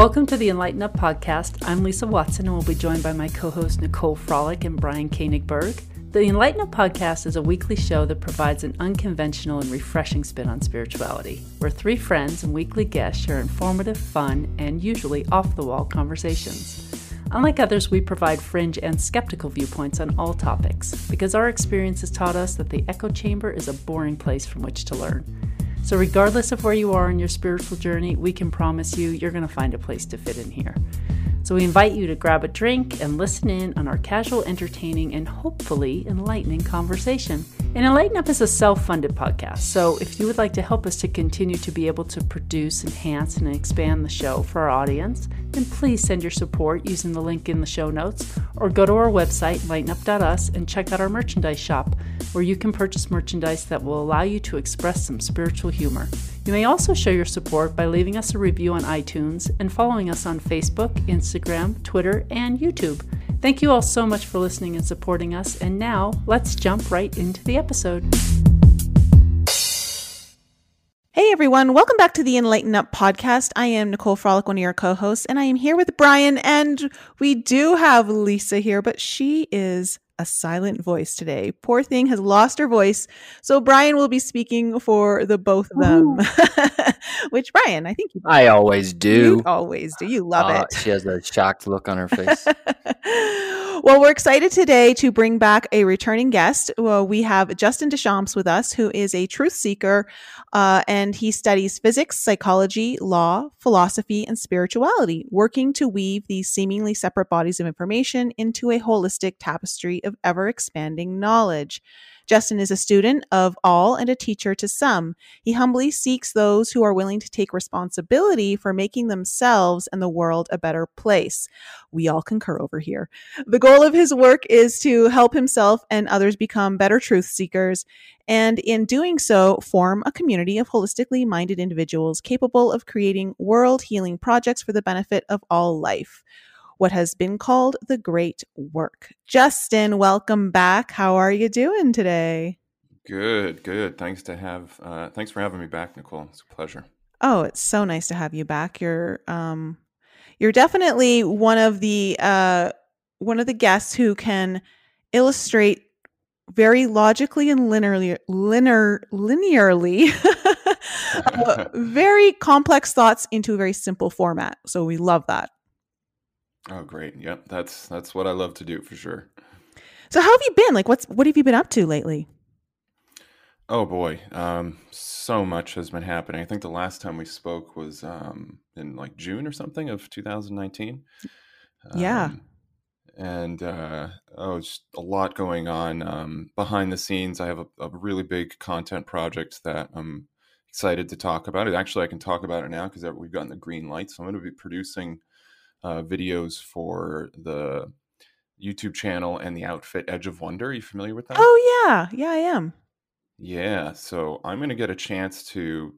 Welcome to the Enlighten Up podcast. I'm Lisa Watson and we'll be joined by my co host Nicole Frolick and Brian Koenigberg. The Enlighten Up podcast is a weekly show that provides an unconventional and refreshing spin on spirituality, where three friends and weekly guests share informative, fun, and usually off the wall conversations. Unlike others, we provide fringe and skeptical viewpoints on all topics because our experience has taught us that the echo chamber is a boring place from which to learn. So, regardless of where you are in your spiritual journey, we can promise you you're going to find a place to fit in here. So, we invite you to grab a drink and listen in on our casual, entertaining, and hopefully enlightening conversation. And Enlighten Up is a self funded podcast. So, if you would like to help us to continue to be able to produce, enhance, and expand the show for our audience, then please send your support using the link in the show notes or go to our website, lightenup.us, and check out our merchandise shop where you can purchase merchandise that will allow you to express some spiritual humor. You may also show your support by leaving us a review on iTunes and following us on Facebook, Instagram, Twitter, and YouTube. Thank you all so much for listening and supporting us. And now, let's jump right into the episode. Hey everyone, welcome back to the Enlighten Up podcast. I am Nicole Frolick, one of your co hosts, and I am here with Brian. And we do have Lisa here, but she is a silent voice today. Poor thing has lost her voice. So Brian will be speaking for the both of them. Which Brian, I think you I always do. You always do. You love Uh, it. She has a shocked look on her face. well, we're excited today to bring back a returning guest. Well, we have Justin Deschamps with us, who is a truth seeker, uh, and he studies physics, psychology, law, philosophy, and spirituality, working to weave these seemingly separate bodies of information into a holistic tapestry of ever expanding knowledge. Justin is a student of all and a teacher to some. He humbly seeks those who are willing to take responsibility for making themselves and the world a better place. We all concur over here. The goal of his work is to help himself and others become better truth seekers, and in doing so, form a community of holistically minded individuals capable of creating world healing projects for the benefit of all life. What has been called the great work. Justin, welcome back. How are you doing today? Good, good. Thanks to have uh thanks for having me back, Nicole. It's a pleasure. Oh, it's so nice to have you back. You're um you're definitely one of the uh one of the guests who can illustrate very logically and linearly linear linearly uh, very complex thoughts into a very simple format. So we love that. Oh, great. Yep, that's that's what I love to do for sure. So how have you been? Like what's what have you been up to lately? Oh boy, um, so much has been happening. I think the last time we spoke was um, in like June or something of 2019. Yeah. Um, and uh, oh, just a lot going on um, behind the scenes. I have a, a really big content project that I'm excited to talk about. It actually, I can talk about it now because we've gotten the green light. So I'm going to be producing uh, videos for the YouTube channel and the outfit Edge of Wonder. Are you familiar with that? Oh yeah. Yeah, I am. Yeah, so I'm gonna get a chance to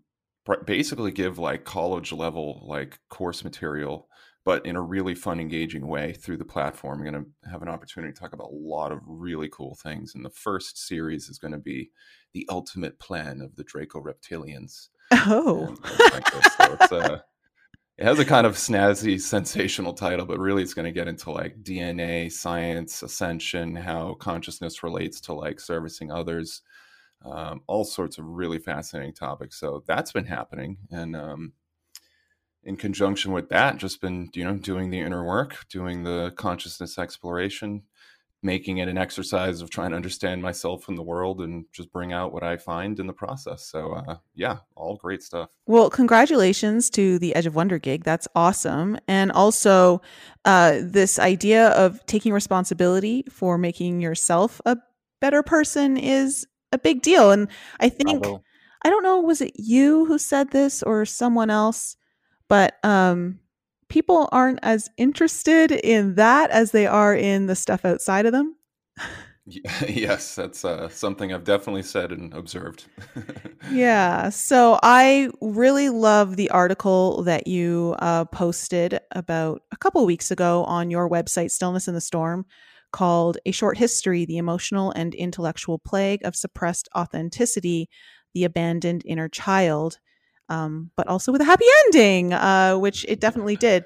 basically give like college level like course material, but in a really fun, engaging way through the platform. I'm gonna have an opportunity to talk about a lot of really cool things. And the first series is gonna be the ultimate plan of the Draco reptilians. Oh. and. So it's, uh, it has a kind of snazzy, sensational title, but really it's going to get into like DNA, science, ascension, how consciousness relates to like servicing others, um, all sorts of really fascinating topics. So that's been happening, and um, in conjunction with that, just been you know doing the inner work, doing the consciousness exploration, making it an exercise of trying to understand myself and the world, and just bring out what I find in the process. So uh, yeah, all great stuff. Well, congratulations to the Edge of Wonder gig. That's awesome. And also, uh, this idea of taking responsibility for making yourself a better person is a big deal. And I think, Bravo. I don't know, was it you who said this or someone else? But um, people aren't as interested in that as they are in the stuff outside of them. Yes, that's uh, something I've definitely said and observed. Yeah. So I really love the article that you uh, posted about a couple weeks ago on your website, Stillness in the Storm, called A Short History The Emotional and Intellectual Plague of Suppressed Authenticity, the Abandoned Inner Child. Um, but also with a happy ending, uh, which it definitely did.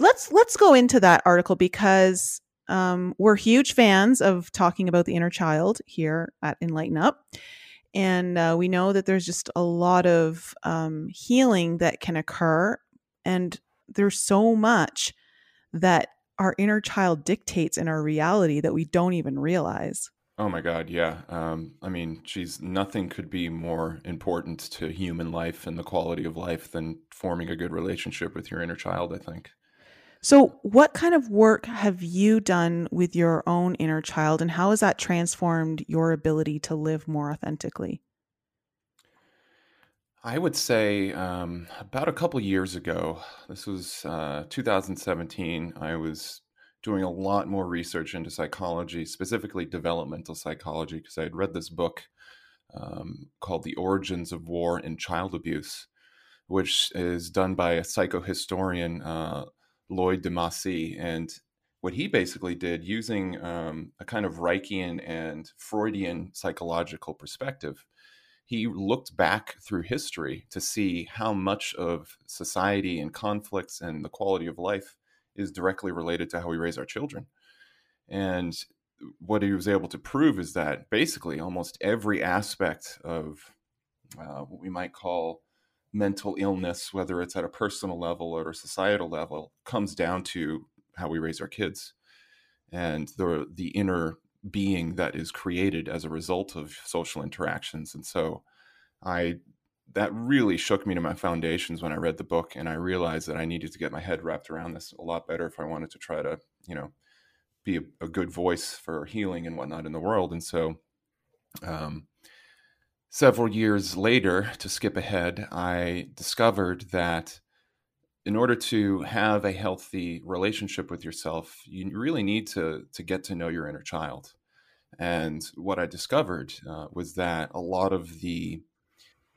Let's let's go into that article because um, we're huge fans of talking about the inner child here at Enlighten Up. And uh, we know that there's just a lot of um, healing that can occur. And there's so much that our inner child dictates in our reality that we don't even realize. Oh my God, yeah. Um, I mean, she's nothing could be more important to human life and the quality of life than forming a good relationship with your inner child, I think. So, what kind of work have you done with your own inner child, and how has that transformed your ability to live more authentically? I would say um, about a couple years ago, this was uh, 2017, I was doing a lot more research into psychology, specifically developmental psychology, because I had read this book um, called The Origins of War and Child Abuse, which is done by a psychohistorian. Uh, Lloyd deMause. And what he basically did using um, a kind of Reichian and Freudian psychological perspective, he looked back through history to see how much of society and conflicts and the quality of life is directly related to how we raise our children. And what he was able to prove is that basically almost every aspect of uh, what we might call mental illness, whether it's at a personal level or a societal level, comes down to how we raise our kids and the the inner being that is created as a result of social interactions. And so I that really shook me to my foundations when I read the book and I realized that I needed to get my head wrapped around this a lot better if I wanted to try to, you know, be a, a good voice for healing and whatnot in the world. And so um, several years later, to skip ahead, I discovered that in order to have a healthy relationship with yourself, you really need to to get to know your inner child. And what I discovered uh, was that a lot of the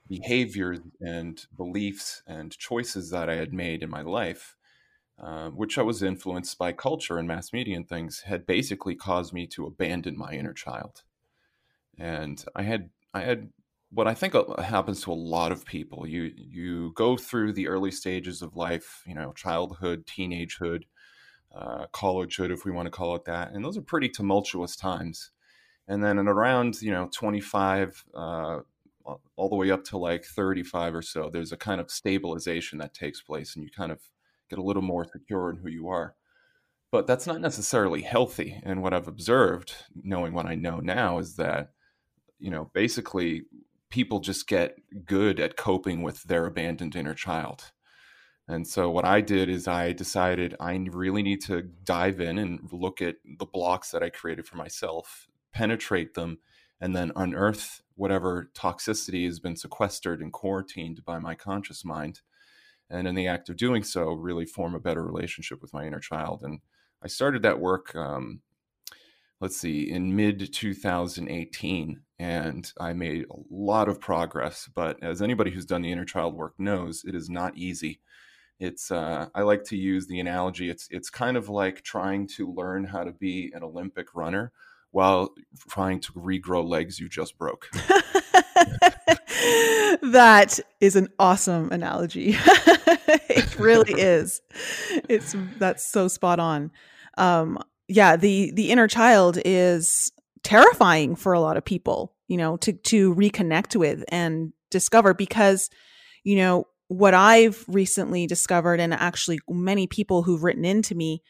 behaviors and beliefs and choices that I had made in my life, uh, which I was influenced by culture and mass media and things, had basically caused me to abandon my inner child. And I had I had what I think happens to a lot of people. You you go through the early stages of life, you know, childhood, teenagehood, uh, collegehood, if we want to call it that, and those are pretty tumultuous times. And then at around you know 25, uh, all the way up to like 35 or so, there's a kind of stabilization that takes place, and you kind of get a little more secure in who you are. But that's not necessarily healthy. And what I've observed, knowing what I know now, is that you know basically people just get good at coping with their abandoned inner child. And so what I did is I decided I really need to dive in and look at the blocks that I created for myself, penetrate them, and then unearth whatever toxicity has been sequestered and quarantined by my conscious mind. And in the act of doing so, really form a better relationship with my inner child. And I started that work um, let's see, in mid 2018. And I made a lot of progress. But as anybody who's done the inner child work knows, it is not easy. It's uh, I like to use the analogy. It's it's kind of like trying to learn how to be an Olympic runner while trying to regrow legs you just broke. that is an awesome analogy. it really is. It's that's so spot on. Um, yeah, the the inner child is terrifying for a lot of people, you know, to to reconnect with and discover because you know, what I've recently discovered and actually many people who've written into me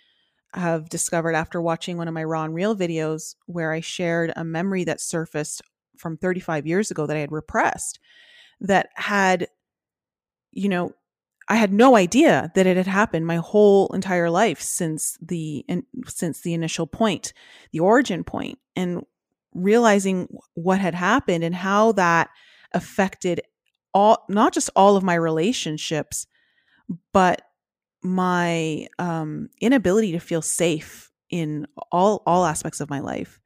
have discovered after watching one of my raw and real videos where I shared a memory that surfaced from 35 years ago that I had repressed that had you know I had no idea that it had happened my whole entire life since the in, since the initial point, the origin point, and realizing what had happened and how that affected all not just all of my relationships, but my um, inability to feel safe in all all aspects of my life.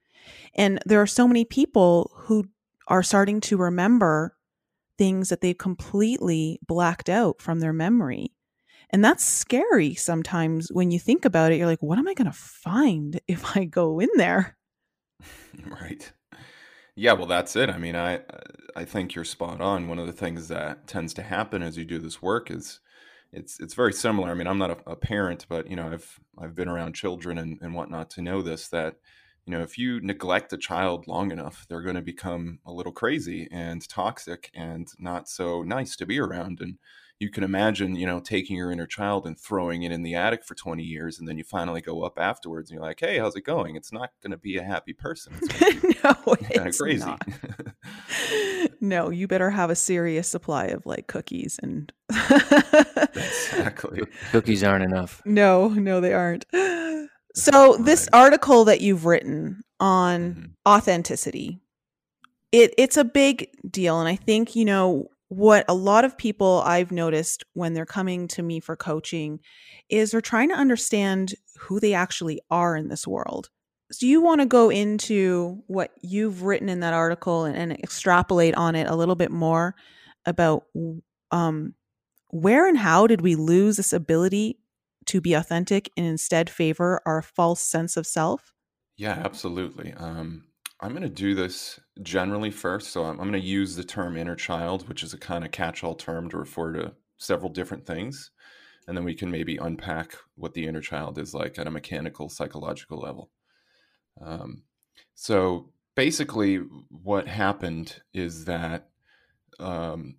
And there are so many people who are starting to remember things that they've completely blacked out from their memory. And that's scary sometimes when you think about it. You're like, what am I going to find if I go in there? Right. Yeah, well, that's it. I mean, I I think you're spot on. One of the things that tends to happen as you do this work is it's it's very similar. I mean, I'm not a, a parent, but you know, I've I've been around children and, and whatnot to know this that you know if you neglect a child long enough, they're going to become a little crazy and toxic and not so nice to be around. And you can imagine, you know, taking your inner child and throwing it in the attic for 20 years, and then you finally go up afterwards and you're like, "Hey, how's it going?" It's not going to be a happy person. It's no, kind of it's crazy. not. no, you better have a serious supply of like cookies and exactly. Cookies aren't enough. No, no, they aren't. So this article that you've written on Mhm. authenticity, it it's a big deal. And I think, you know, what a lot of people I've noticed when they're coming to me for coaching is they're trying to understand who they actually are in this world. So you want to go into what you've written in that article and, and extrapolate on it a little bit more about um, where and how did we lose this ability to be authentic and instead favor our false sense of self? Yeah, absolutely. Um, I'm going to do this generally first. So I'm, I'm going to use the term inner child, which is a kind of catch all term to refer to several different things. And then we can maybe unpack what the inner child is like at a mechanical, psychological level. Um, so basically, what happened is that um,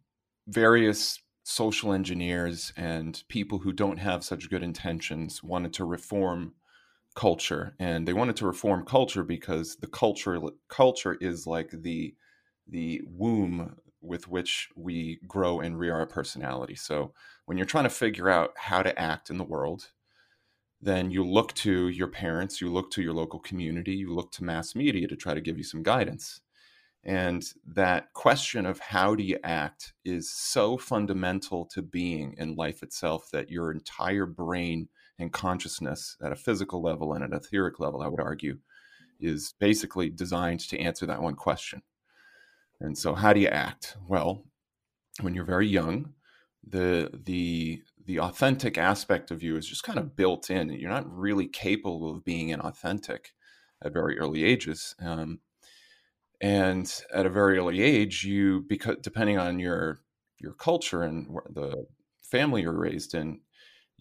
various social engineers and people who don't have such good intentions wanted to reform culture and they wanted to reform culture because the culture culture is like the the womb with which we grow and rear our personality. So when you're trying to figure out how to act in the world then you look to your parents you look to your local community you look to mass media to try to give you some guidance. And that question of how do you act is so fundamental to being in life itself that your entire brain and consciousness at a physical level and at an etheric level, I would argue, is basically designed to answer that one question. And so, how do you act? Well, when you're very young, the the the authentic aspect of you is just kind of built in. You're not really capable of being inauthentic at very early ages. Um, and at a very early age you because depending on your your culture and the family you're raised in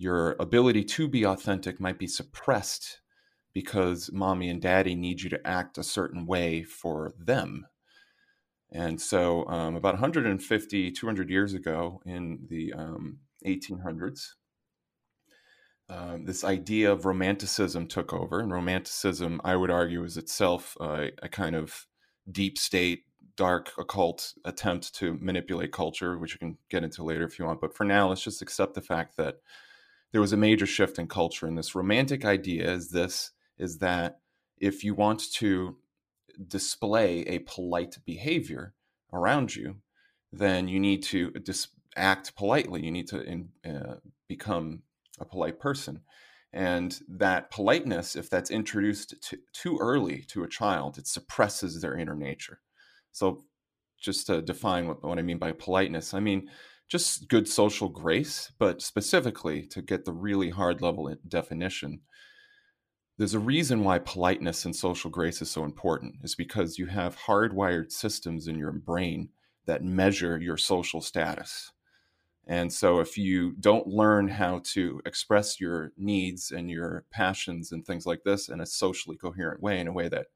your ability to be authentic might be suppressed because mommy and daddy need you to act a certain way for them and so um, about 150 200 years ago in the um, 1800s um, this idea of romanticism took over and romanticism i would argue is itself a kind of deep state, dark occult attempt to manipulate culture, which you can get into later if you want. But for now, let's just accept the fact that there was a major shift in culture. And this romantic idea is this is that if you want to display a polite behavior around you, then you need to dis- act politely. You need to in, uh, become a polite person. And that politeness, if that's introduced to, too early to a child, it suppresses their inner nature. So, just to define what, what I mean by politeness, I mean just good social grace, but specifically to get the really hard level definition, there's a reason why politeness and social grace is so important, is because you have hardwired systems in your brain that measure your social status. And so, if you don't learn how to express your needs and your passions and things like this in a socially coherent way, in a way that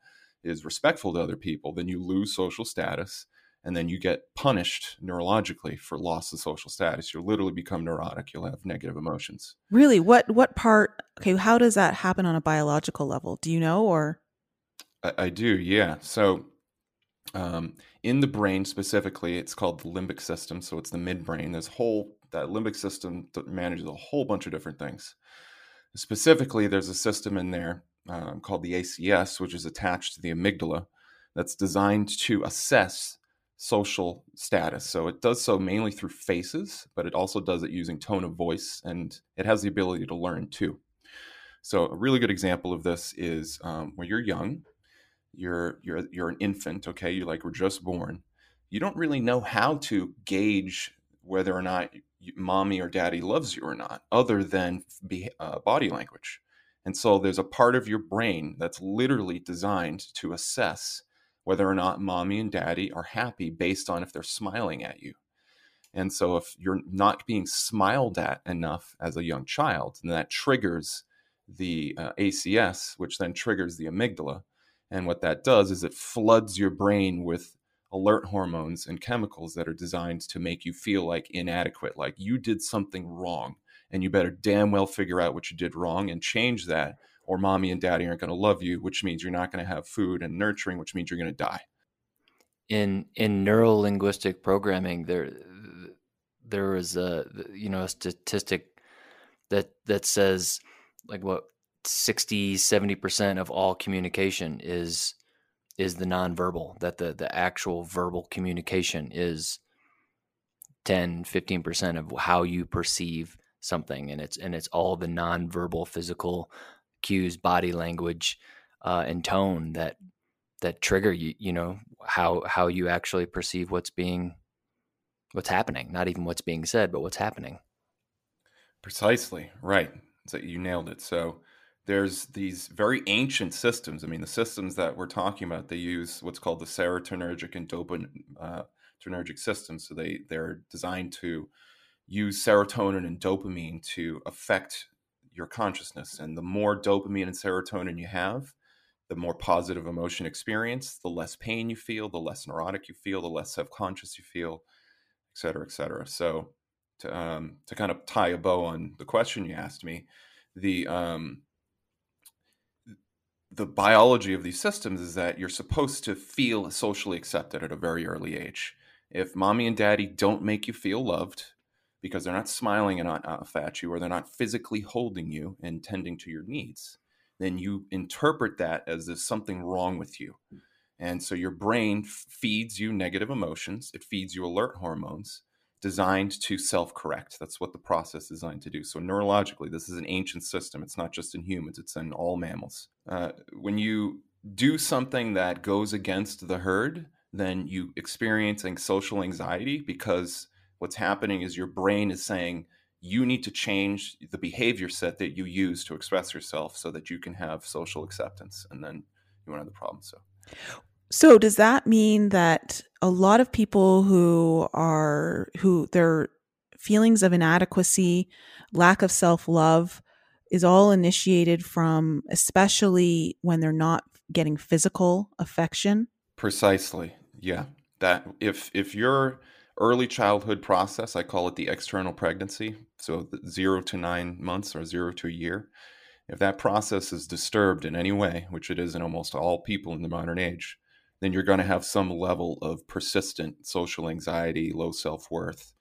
is respectful to other people, then you lose social status and then you get punished neurologically for loss of social status. You'll literally become neurotic. You'll have negative emotions. Really? What what part okay, how does that happen on a biological level? Do you know or I, I do, yeah. So um, in the brain specifically, it's called the limbic system. So it's the midbrain. There's whole that limbic system that manages a whole bunch of different things. Specifically, there's a system in there um, called the ACS, which is attached to the amygdala, that's designed to assess social status. So it does so mainly through faces, but it also does it using tone of voice, and it has the ability to learn too. So a really good example of this is um, when you're young, you're you're you're an infant, okay? You like were just born. You don't really know how to gauge whether or not mommy or daddy loves you or not, other than be, uh, body language. And so there's a part of your brain that's literally designed to assess whether or not mommy and daddy are happy based on if they're smiling at you. And so if you're not being smiled at enough as a young child, then that triggers the uh, ACS, which then triggers the amygdala. And what that does is it floods your brain with alert hormones and chemicals that are designed to make you feel like inadequate, like you did something wrong. And you better damn well figure out what you did wrong and change that, or mommy and daddy aren't going to love you, which means you're not going to have food and nurturing, which means you're going to die. In in neuro linguistic programming, there there is a you know a statistic that that says like what 60 70% of all communication is is the nonverbal that the the actual verbal communication is 10 15% of how you perceive something and it's and it's all the nonverbal physical cues body language uh, and tone that that trigger you you know how how you actually perceive what's being what's happening not even what's being said but what's happening precisely right so you nailed it so there's these very ancient systems. I mean, the systems that we're talking about, they use what's called the serotonergic and dopaminergic uh, systems. So they they're designed to use serotonin and dopamine to affect your consciousness. And the more dopamine and serotonin you have, the more positive emotion experience, the less pain you feel, the less neurotic you feel, the less self-conscious you feel, et cetera, et cetera. So to um, to kind of tie a bow on the question you asked me, the um, the biology of these systems is that you're supposed to feel socially accepted at a very early age. If mommy and daddy don't make you feel loved because they're not smiling and not at you or they're not physically holding you and tending to your needs, then you interpret that as there's something wrong with you. And so your brain feeds you negative emotions, it feeds you alert hormones, designed to self correct. That's what the process is designed to do. So, neurologically, this is an ancient system. It's not just in humans, it's in all mammals. Uh, when you do something that goes against the herd, then you experiencing social anxiety because what's happening is your brain is saying you need to change the behavior set that you use to express yourself so that you can have social acceptance and then you won't have the problem so so does that mean that a lot of people who are who their feelings of inadequacy, lack of self-love is all initiated from especially when they're not getting physical affection? Precisely. Yeah. That if if your early childhood process, I call it the external pregnancy, so 0 to 9 months or 0 to a year, if that process is disturbed in any way, which it is in almost all people in the modern age, then you're going to have some level of persistent social anxiety, low self worth,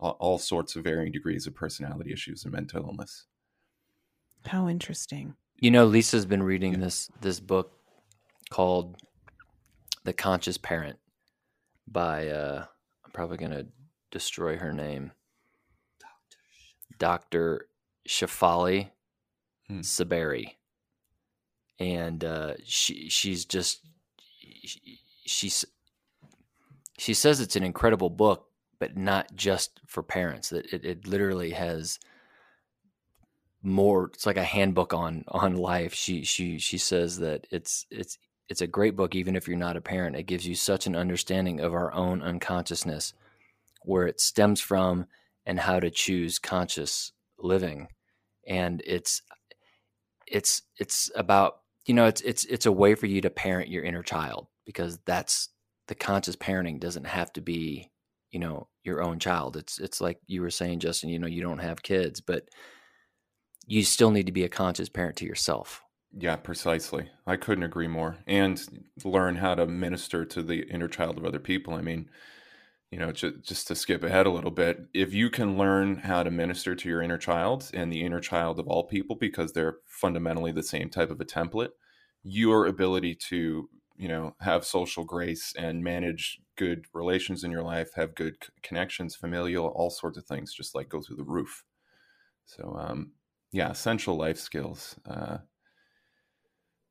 all, all, sorts of varying degrees of personality issues and mental illness. How interesting. You know, Lisa's been reading yeah. this this book called The Conscious Parent by uh I'm probably going to destroy her name. Dr. Shefali hmm. Tsabary. And uh, she she's just she, she's she says it's an incredible book, but not just for parents. That it, it literally has more. It's like a handbook on on life. She she she says that it's it's it's a great book, even if you're not a parent. It gives you such an understanding of our own unconsciousness, where it stems from, and how to choose conscious living. And it's it's it's about you know it's it's it's a way for you to parent your inner child because that's the conscious parenting doesn't have to be you know your own child it's it's like you were saying justin you know you don't have kids but you still need to be a conscious parent to yourself yeah precisely. I couldn't agree more and learn how to minister to the inner child of other people i mean you know just, just to skip ahead a little bit if you can learn how to minister to your inner child and the inner child of all people because they're fundamentally the same type of a template your ability to you know have social grace and manage good relations in your life have good connections familial all sorts of things just like go through the roof. So um yeah essential life skills uh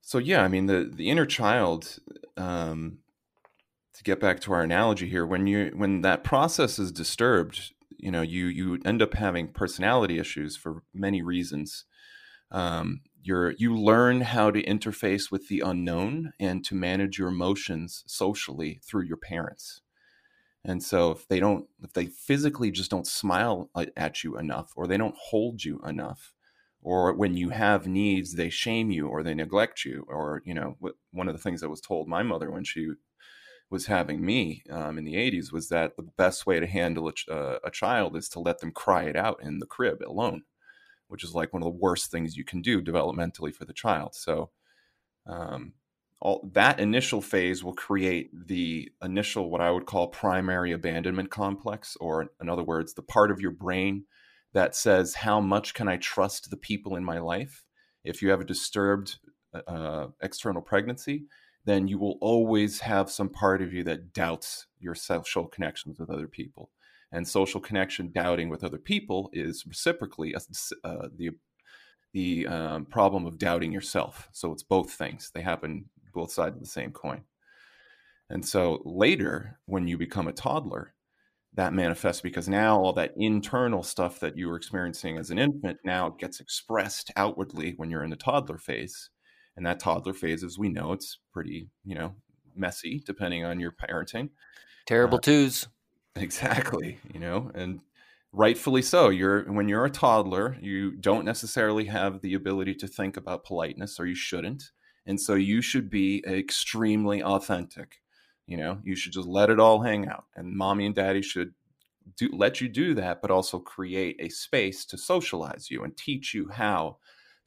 so yeah i mean the the inner child um to get back to our analogy here when you when that process is disturbed you know you you end up having personality issues for many reasons Um, you're you learn how to interface with the unknown and to manage your emotions socially through your parents. And so if they don't, if they physically just don't smile at you enough, or they don't hold you enough, or when you have needs, they shame you or they neglect you, or you know, one of the things that was told my mother when she was having me um, in the 80s was that the best way to handle a, uh, a child is to let them cry it out in the crib alone, which is like one of the worst things you can do developmentally for the child. So, um, all that initial phase will create the initial what I would call primary abandonment complex, or in other words, the part of your brain that says how much can I trust the people in my life. If you have a disturbed uh, external pregnancy, then you will always have some part of you that doubts your social connections with other people. And social connection doubting with other people is reciprocally uh, the the um, problem of doubting yourself. So it's both things; they happen both sides of the same coin. And so later, when you become a toddler, that manifests because now all that internal stuff that you were experiencing as an infant now gets expressed outwardly when you're in the toddler phase. And that toddler phase, as we know, it's pretty, you know, messy depending on your parenting. Terrible uh, twos. Exactly. You know, and rightfully so. You're when you're a toddler, you don't necessarily have the ability to think about politeness, or you shouldn't. And so you should be extremely authentic. You know, you should just let it all hang out. And mommy and daddy should do, let you do that, but also create a space to socialize you and teach you how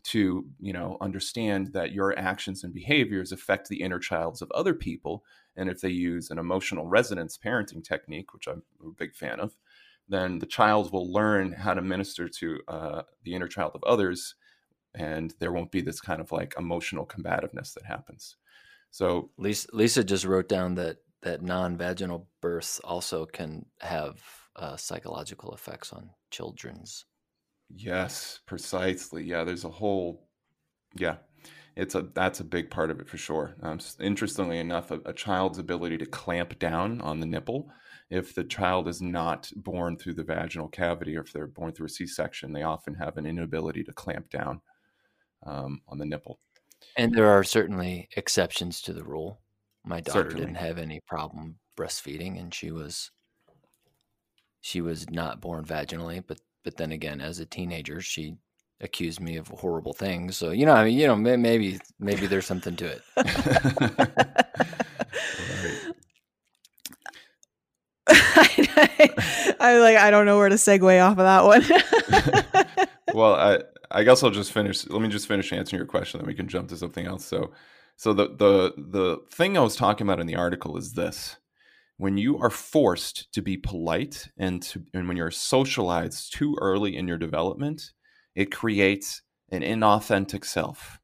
to, you know, understand that your actions and behaviors affect the inner childs of other people. And if they use an emotional resonance parenting technique, which I'm a big fan of, then the child will learn how to minister to uh, the inner child of others and there won't be this kind of like emotional combativeness that happens. So Lisa, Lisa just wrote down that that non-vaginal births also can have uh, psychological effects on children's. Yes, precisely. Yeah, there's a whole, yeah, it's a that's a big part of it for sure. Um, interestingly enough, a, a child's ability to clamp down on the nipple if the child is not born through the vaginal cavity or if they're born through a c-section they often have an inability to clamp down um, on the nipple. And there are certainly exceptions to the rule. My daughter certainly. didn't have any problem breastfeeding, and she was she was not born vaginally. But but then again, as a teenager, she accused me of horrible things. So you know, I mean, you know, maybe maybe there's something to it. I, like, I don't know where to segue off of that one. Well, I I guess I'll just finish. Let me just finish answering your question, then we can jump to something else. So, so the the the thing I was talking about in the article is this: when you are forced to be polite and to and when you're socialized too early in your development, it creates an inauthentic self.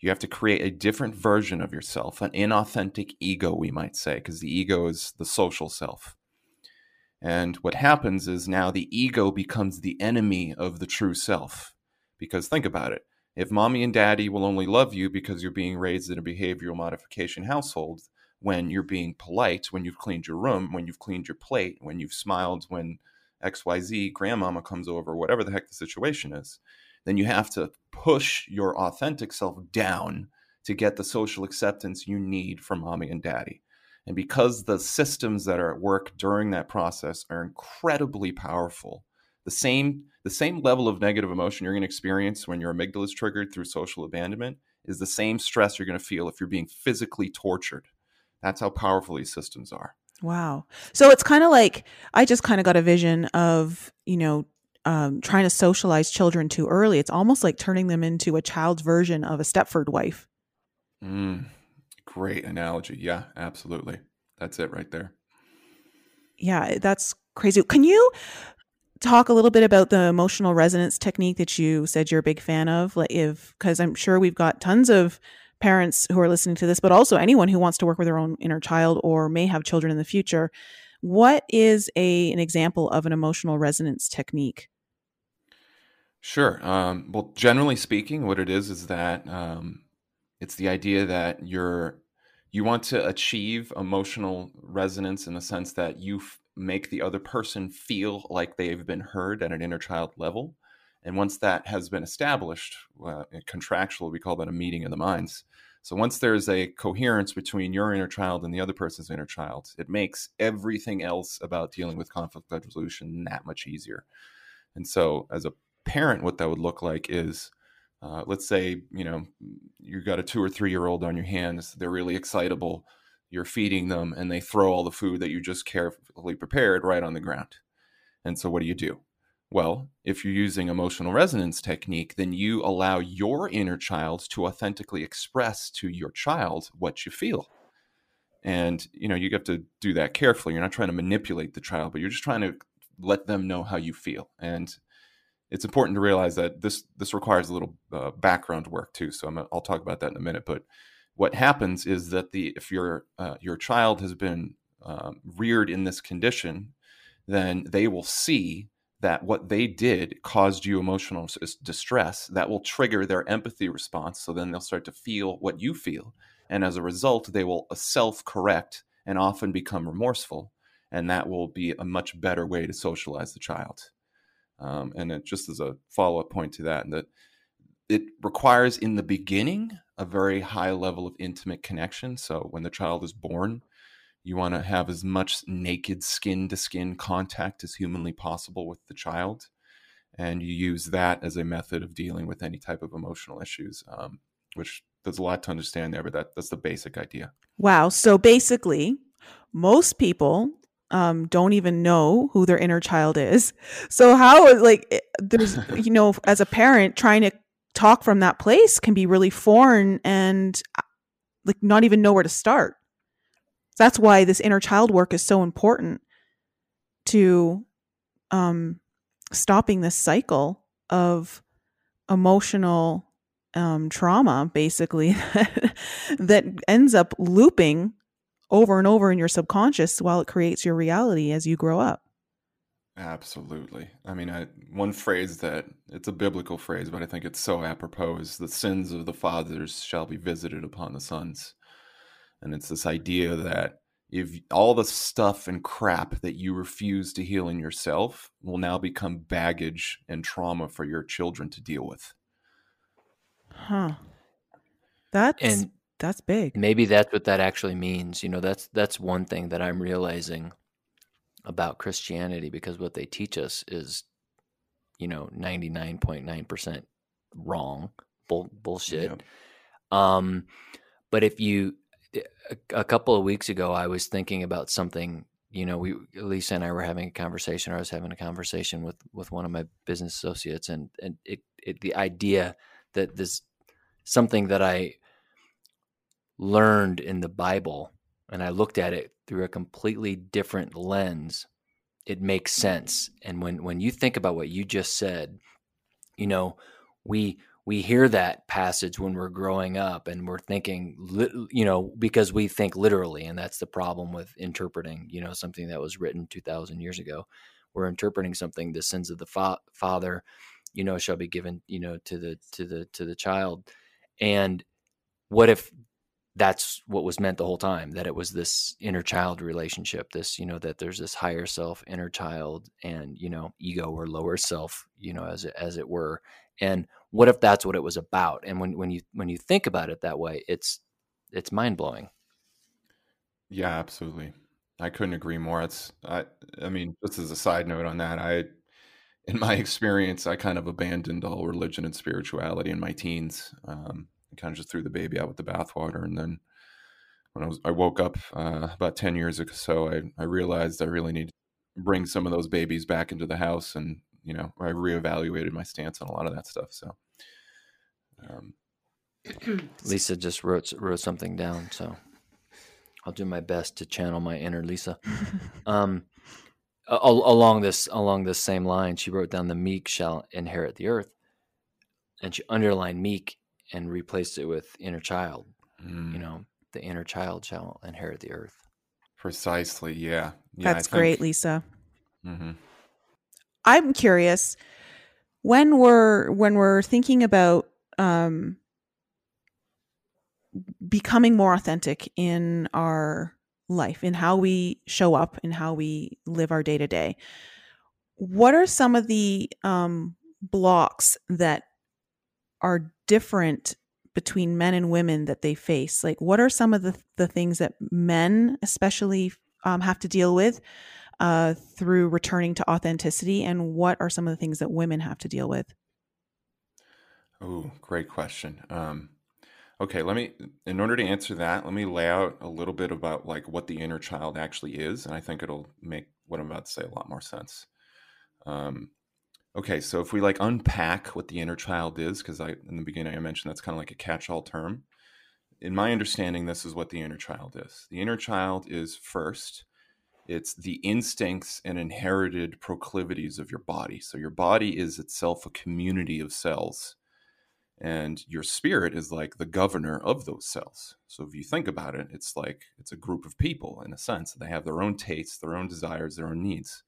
You have to create a different version of yourself, an inauthentic ego, we might say, because the ego is the social self. And what happens is now the ego becomes the enemy of the true self because think about it. If mommy and daddy will only love you because you're being raised in a behavioral modification household, when you're being polite, when you've cleaned your room, when you've cleaned your plate, when you've smiled when XYZ grandmama comes over, whatever the heck the situation is, then you have to push your authentic self down to get the social acceptance you need from mommy and daddy. And because the systems that are at work during that process are incredibly powerful, the same the same level of negative emotion you're going to experience when your amygdala is triggered through social abandonment is the same stress you're going to feel if you're being physically tortured. That's how powerful these systems are. Wow. So it's kind of like I just kind of got a vision of, you know, um, trying to socialize children too early. It's almost like turning them into a child's version of a Stepford wife. Mm, great analogy. Yeah, absolutely. That's it right there. Yeah, that's crazy. Can you talk a little bit about the emotional resonance technique that you said you're a big fan of like if because i'm sure we've got tons of parents who are listening to this but also anyone who wants to work with their own inner child or may have children in the future what is a an example of an emotional resonance technique sure um, well generally speaking what it is is that um, it's the idea that you're you want to achieve emotional resonance in the sense that you make the other person feel like they've been heard at an inner child level And once that has been established, uh, we call that a meeting of the minds. So once there's a coherence between your inner child and the other person's inner child, it makes everything else about dealing with conflict resolution that much easier. And so, as a parent, what that would look like is uh, let's say you know you've got a two or three year old on your hands they're really excitable you're feeding them and they throw all the food that you just carefully prepared right on the ground. And so what do you do? Well if you're using emotional resonance technique then you allow your inner child to authentically express to your child what you feel. And you know you have to do that carefully. You're not trying to manipulate the child but you're just trying to let them know how you feel. And it's important to realize that this this requires a little uh, background work too. So i will talk about that in a minute. But what happens is that the if your uh, your child has been um, reared in this condition, then they will see that what they did caused you emotional distress. That will trigger their empathy response. So then they'll start to feel what you feel, and as a result, they will self correct and often become remorseful. And that will be a much better way to socialize the child. Um, and it, just as a follow up point to that, that it requires in the beginning a very high level of intimate connection. So when the child is born, you want to have as much naked skin to skin contact as humanly possible with the child. And you use that as a method of dealing with any type of emotional issues, um, which there's a lot to understand there, but that, that's the basic idea. Wow. So basically, most people um, don't even know who their inner child is. So how like there's you know as a parent trying to talk from that place can be really foreign and uh, like not even know where to start. That's why this inner child work is so important to um, stopping this cycle of emotional um, trauma, basically, that ends up looping over and over in your subconscious while it creates your reality as you grow up. Absolutely. I mean, I, one phrase that it's a biblical phrase, but I think it's so apropos is the sins of the fathers shall be visited upon the sons. And it's this idea that if all the stuff and crap that you refuse to heal in yourself will now become baggage and trauma for your children to deal with. Huh. That's and that's big. Maybe that's what that actually means. You know, that's that's one thing that I'm realizing about Christianity because what they teach us is, you know, 99.9% wrong, bull, bullshit. Yeah. Um, but if you, a, a couple of weeks ago, I was thinking about something. You know, we Lisa and I were having a conversation. Or I was having a conversation with with one of my business associates, and and it, it the idea that this something that I learned in the Bible and I looked at it through a completely different lens, it makes sense. And when when you think about what you just said, you know, we we hear that passage when we're growing up and we're thinking you know because we think literally and that's the problem with interpreting you know something that was written 2000 years ago we're interpreting something the sins of the fa- father you know shall be given you know to the to the to the child and what if that's what was meant the whole time that it was this inner child relationship this you know that there's this higher self inner child and you know ego or lower self you know as it, as it were. And what if that's what it was about? And when when you when you think about it that way it's it's mind-blowing. Yeah absolutely. I couldn't agree more. It's i i mean just as a side note on that i in my experience i kind of abandoned all religion and spirituality in my teens. Um, kind of just threw the baby out with the bathwater. And then when I was, I woke up uh, about 10 years ago, so I, I realized I really need to bring some of those babies back into the house. And, you know, I reevaluated my stance on a lot of that stuff. So, um, Lisa just wrote, wrote something down. So I'll do my best to channel my inner Lisa. Um, along this along this same line, she wrote down the meek shall inherit the earth, and she underlined meek and replaced it with inner child. Mm. You know, the inner child shall inherit the earth. Precisely. Yeah. yeah That's great, Lisa. Mm-hmm. I'm curious when we're when we're thinking about um, becoming more authentic in our life, in how we show up, in how we live our day to day. What are some of the um, blocks that are different between men and women that they face? Like, what are some of the, the things that men, especially, um, have to deal with uh, through returning to authenticity? And what are some of the things that women have to deal with? Oh, great question. Um, okay, let me, in order to answer that, let me lay out a little bit about like what the inner child actually is, and I think it'll make what I'm about to say a lot more sense. Um, okay, so if we like unpack what the inner child is, because I in the beginning I mentioned that's kind of like a catch-all term. In my understanding, this is what the inner child is. The inner child is first, it's the instincts and inherited proclivities of your body. So your body is itself a community of cells and your spirit is like the governor of those cells so if you think about it it's like it's a group of people in a sense they have their own tastes their own desires their own needs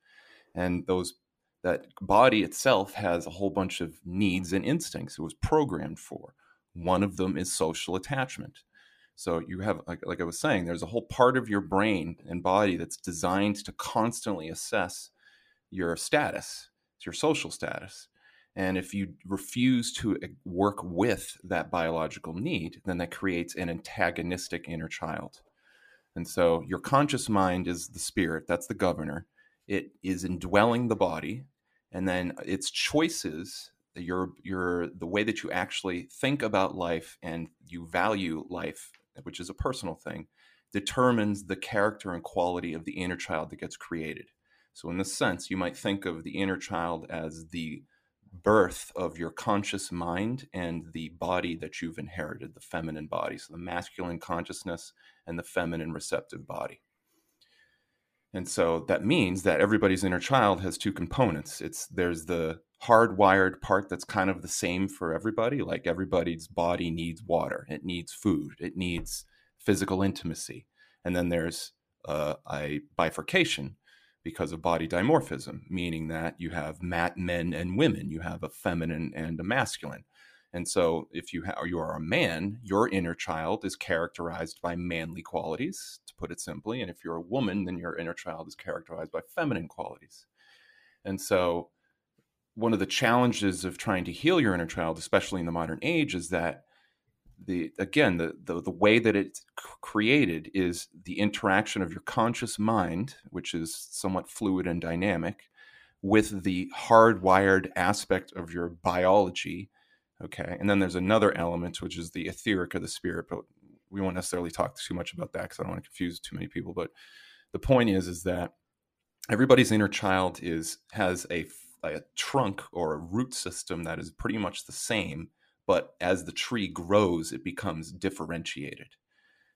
and those that body itself has a whole bunch of needs and instincts it was programmed for one of them is social attachment so you have like, like i was saying there's a whole part of your brain and body that's designed to constantly assess your status your social status and if you refuse to eh, work with that biological need, then that creates an antagonistic inner child. And so your conscious mind is the spirit, that's the governor. It is indwelling the body, and then its choices, your your the way that you actually think about life and you value life, which is a personal thing, determines the character and quality of the inner child that gets created. So in this sense, you might think of the inner child as the birth of your conscious mind and the body that you've inherited, the feminine body. So the masculine consciousness and the feminine receptive body. And so that means that everybody's inner child has two components. It's there's the hardwired part that's kind of the same for everybody. Like everybody's body needs water, it needs food, it needs physical intimacy. And then there's uh, a bifurcation because of body dimorphism, meaning that you have mat men and women, you have a feminine and a masculine. And so, if you, ha- you are a man, your inner child is characterized by manly qualities, to put it simply. And if you're a woman, then your inner child is characterized by feminine qualities. And so, one of the challenges of trying to heal your inner child, especially in the modern age, is that the again the, the the way that it's created is the interaction of your conscious mind which is somewhat fluid and dynamic with the hardwired aspect of your biology okay and then there's another element which is the etheric of the spirit but we won't necessarily talk too much about that because i don't want to confuse too many people but the point is is that everybody's inner child is has a, a trunk or a root system that is pretty much the same but as the tree grows, it becomes differentiated.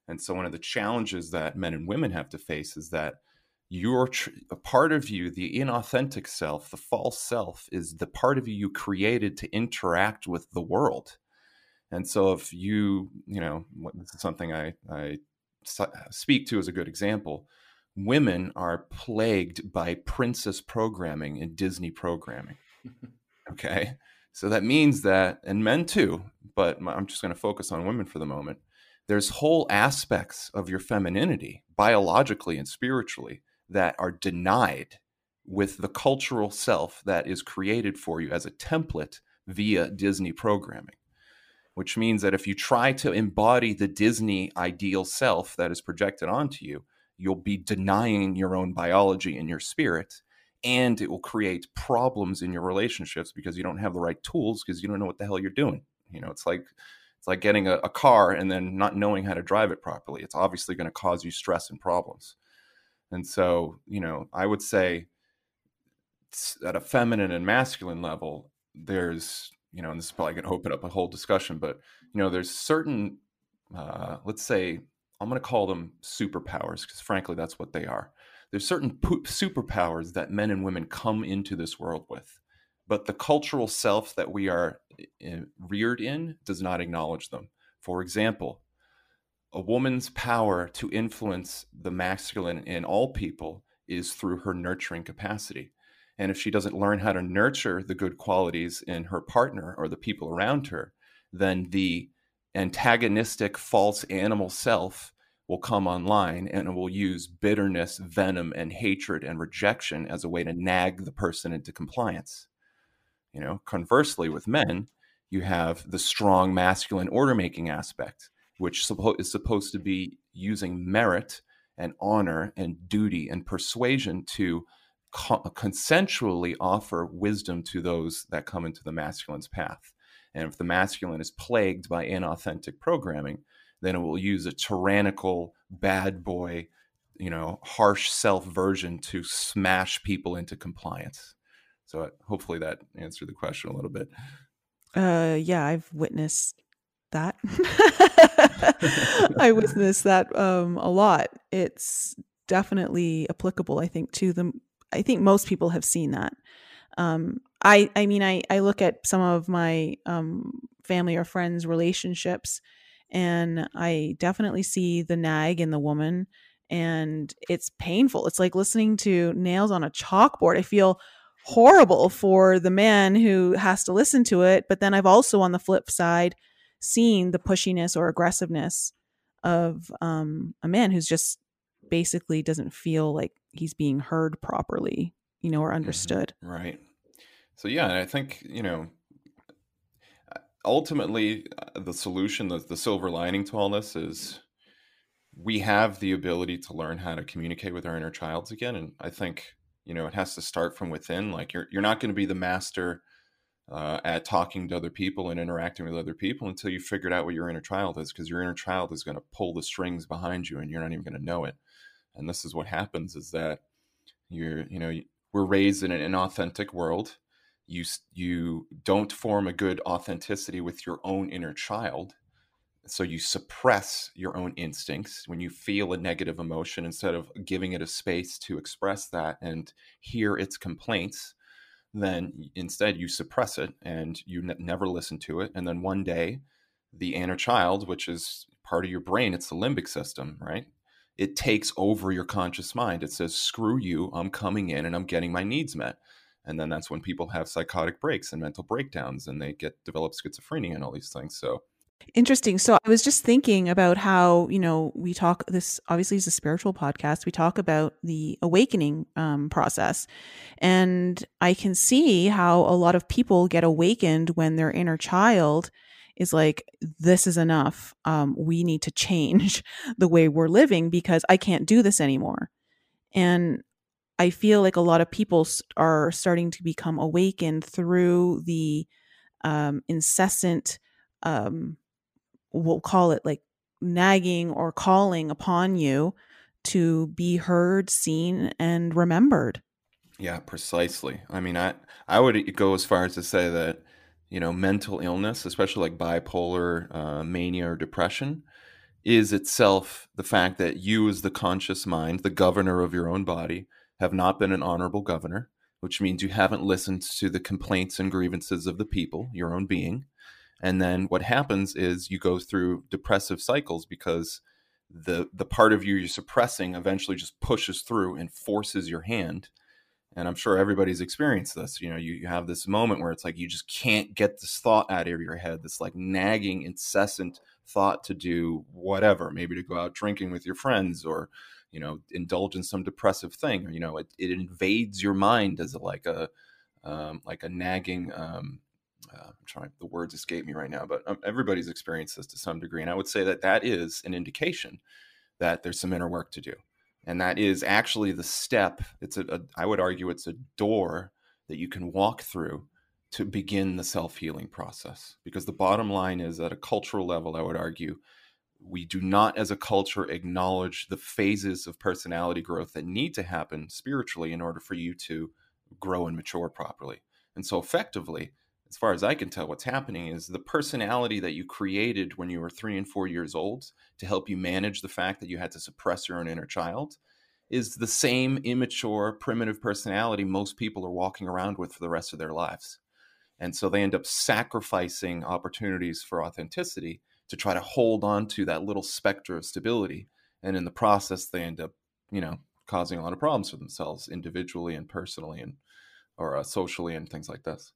And so, one of the challenges that men and women have to face is that your tr- a part of you, the inauthentic self, the false self, is the part of you you created to interact with the world. And so, if you, you know, this is something I, I speak to as a good example. Women are plagued by princess programming and Disney programming. Okay. So that means that, and men too, but I'm just going to focus on women for the moment. There's whole aspects of your femininity, biologically and spiritually, that are denied with the cultural self that is created for you as a template via Disney programming. Which means that if you try to embody the Disney ideal self that is projected onto you, you'll be denying your own biology and your spirit and it will create problems in your relationships because you don't have the right tools because you don't know what the hell you're doing you know it's like it's like getting a, a car and then not knowing how to drive it properly it's obviously going to cause you stress and problems and so you know i would say at a feminine and masculine level there's you know and this is probably going to open up a whole discussion but you know there's certain uh, let's say i'm going to call them superpowers because frankly that's what they are. There's certain superpowers that men and women come into this world with but the cultural self that we are reared in does not acknowledge them. For example a woman's power to influence the masculine in all people is through her nurturing capacity and if she doesn't learn how to nurture the good qualities in her partner or the people around her then the antagonistic false animal self will come online and will use bitterness, venom, and hatred and rejection as a way to nag the person into compliance. You know, conversely, with men, you have the strong masculine order making aspect, which is supposed to be using merit and honor and duty and persuasion to consensually offer wisdom to those that come into the masculine's path. And if the masculine is plagued by inauthentic programming, then it will use a tyrannical, bad boy, you know, harsh self version to smash people into compliance. So uh, hopefully that answered the question a little bit. Uh, yeah, I've witnessed that. I witness that um, a lot. It's definitely applicable, I think, to the. I think most people have seen that. Um, I, I mean, I, I look at some of my um, family or friends' relationships, and I definitely see the nag in the woman, and it's painful. It's like listening to nails on a chalkboard. I feel horrible for the man who has to listen to it, but then I've also, on the flip side, seen the pushiness or aggressiveness of um, a man who's just basically doesn't feel like he's being heard properly, you know, or mm-hmm. understood. Mm-hmm. Right. So yeah, I think you know, ultimately, uh, the solution, the, the silver lining to all this is we have the ability to learn how to communicate with our inner childs again, and I think you know it has to start from within. Like you're you're not going to be the master uh, at talking to other people and interacting with other people until you figured out what your inner child is, because your inner child is going to pull the strings behind you, and you're not even going to know it. And this is what happens: is that you're, you know, we're raised in an inauthentic world. You you don't form a good authenticity with your own inner child, so you suppress your own instincts when you feel a negative emotion instead of giving it a space to express that and hear its complaints then instead you suppress it and you ne- never listen to it. And then one day, the inner child, which is part of your brain, it's the limbic system, right? It takes over your conscious mind. It says, screw you, I'm coming in and I'm getting my needs met. And then that's when people have psychotic breaks and mental breakdowns and they get develop schizophrenia and all these things. So Interesting. So I was just thinking about how, you know, we talk this obviously is a spiritual podcast. We talk about the awakening um, process. And I can see how a lot of people get awakened when their inner child is like, this is enough. Um, we need to change the way we're living because I can't do this anymore. And I feel like a lot of people are starting to become awakened through the um, incessant um, we'll call it like nagging or calling upon you to be heard, seen, and remembered. Yeah, precisely. I mean, I I would go as far as to say that you know mental illness, especially like bipolar uh, mania or depression, is itself the fact that you, as the conscious mind, the governor of your own body, have not been an honorable governor, which means you haven't listened to the complaints and grievances of the people, your own being. And then what happens is you go through depressive cycles because the the part of you you're suppressing eventually just pushes through and forces your hand. And I'm sure everybody's experienced this. You know, you, you have this moment where it's like you just can't get this thought out of your head, this like nagging, incessant thought to do whatever, maybe to go out drinking with your friends or, you know, indulge in some depressive thing. Or, you know, it, it invades your mind as a, like a um, like a nagging um, uh, I'm trying the words escape me right now, but um, everybody's experienced this to some degree, and I would say that that is an indication that there's some inner work to do, and that is actually the step. It's a, a I would argue it's a door that you can walk through to begin the self healing process. Because the bottom line is, at a cultural level, I would argue, we do not, as a culture, acknowledge the phases of personality growth that need to happen spiritually in order for you to grow and mature properly. And so, effectively, as far as I can tell, what's happening is the personality that you created when you were three and four years old to help you manage the fact that you had to suppress your own inner child is the same immature, primitive personality most people are walking around with for the rest of their lives. And so they end up sacrificing opportunities for authenticity to try to hold on to that little specter of stability. And in the process, they end up, you know, causing a lot of problems for themselves individually and personally and or uh, socially and things like this.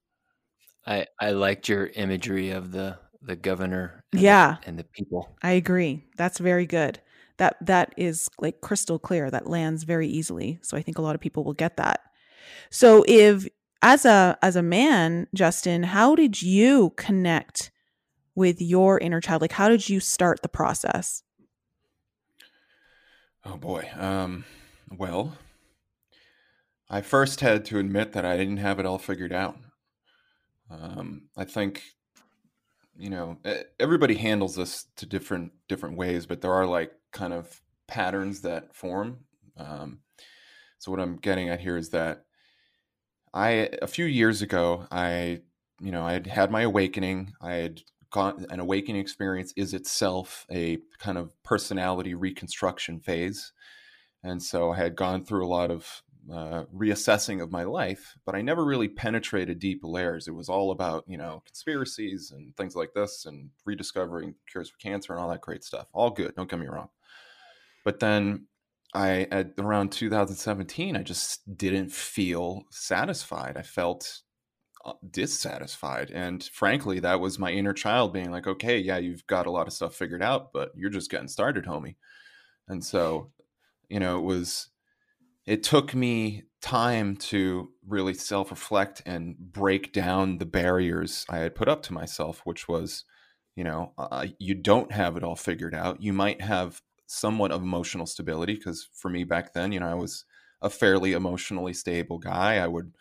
I I liked your imagery of the the governor and yeah the, and the people i agree that's very good that that is like crystal clear that lands very easily so i think a lot of people will get that so if as a as a man, Justin, how did you connect with your inner child? Like how did you start the process? Oh boy. Um well, I first had to admit that I didn't have it all figured out. Um, I think, you know, everybody handles this to different different ways, but there are like kind of patterns that form. Um, so what I'm getting at here is that I a few years ago, I you know, I had had my awakening. I had gone an awakening experience is itself a kind of personality reconstruction phase. And so I had gone through a lot of uh, reassessing of my life, but I never really penetrated deep layers. It was all about, you know, conspiracies and things like this and rediscovering cures for cancer and all that great stuff. All good, don't get me wrong. But then I, at around 2017, I just didn't feel satisfied. I felt uh, dissatisfied. And frankly, that was my inner child being like, okay, yeah, you've got a lot of stuff figured out, but you're just getting started, homie. And so, you know, it was it took me time to really self reflect and break down the barriers I had put up to myself, which was, you know, uh, you don't have it all figured out. You might have somewhat of emotional stability because for me back then, you know, I was a fairly emotionally stable guy. I would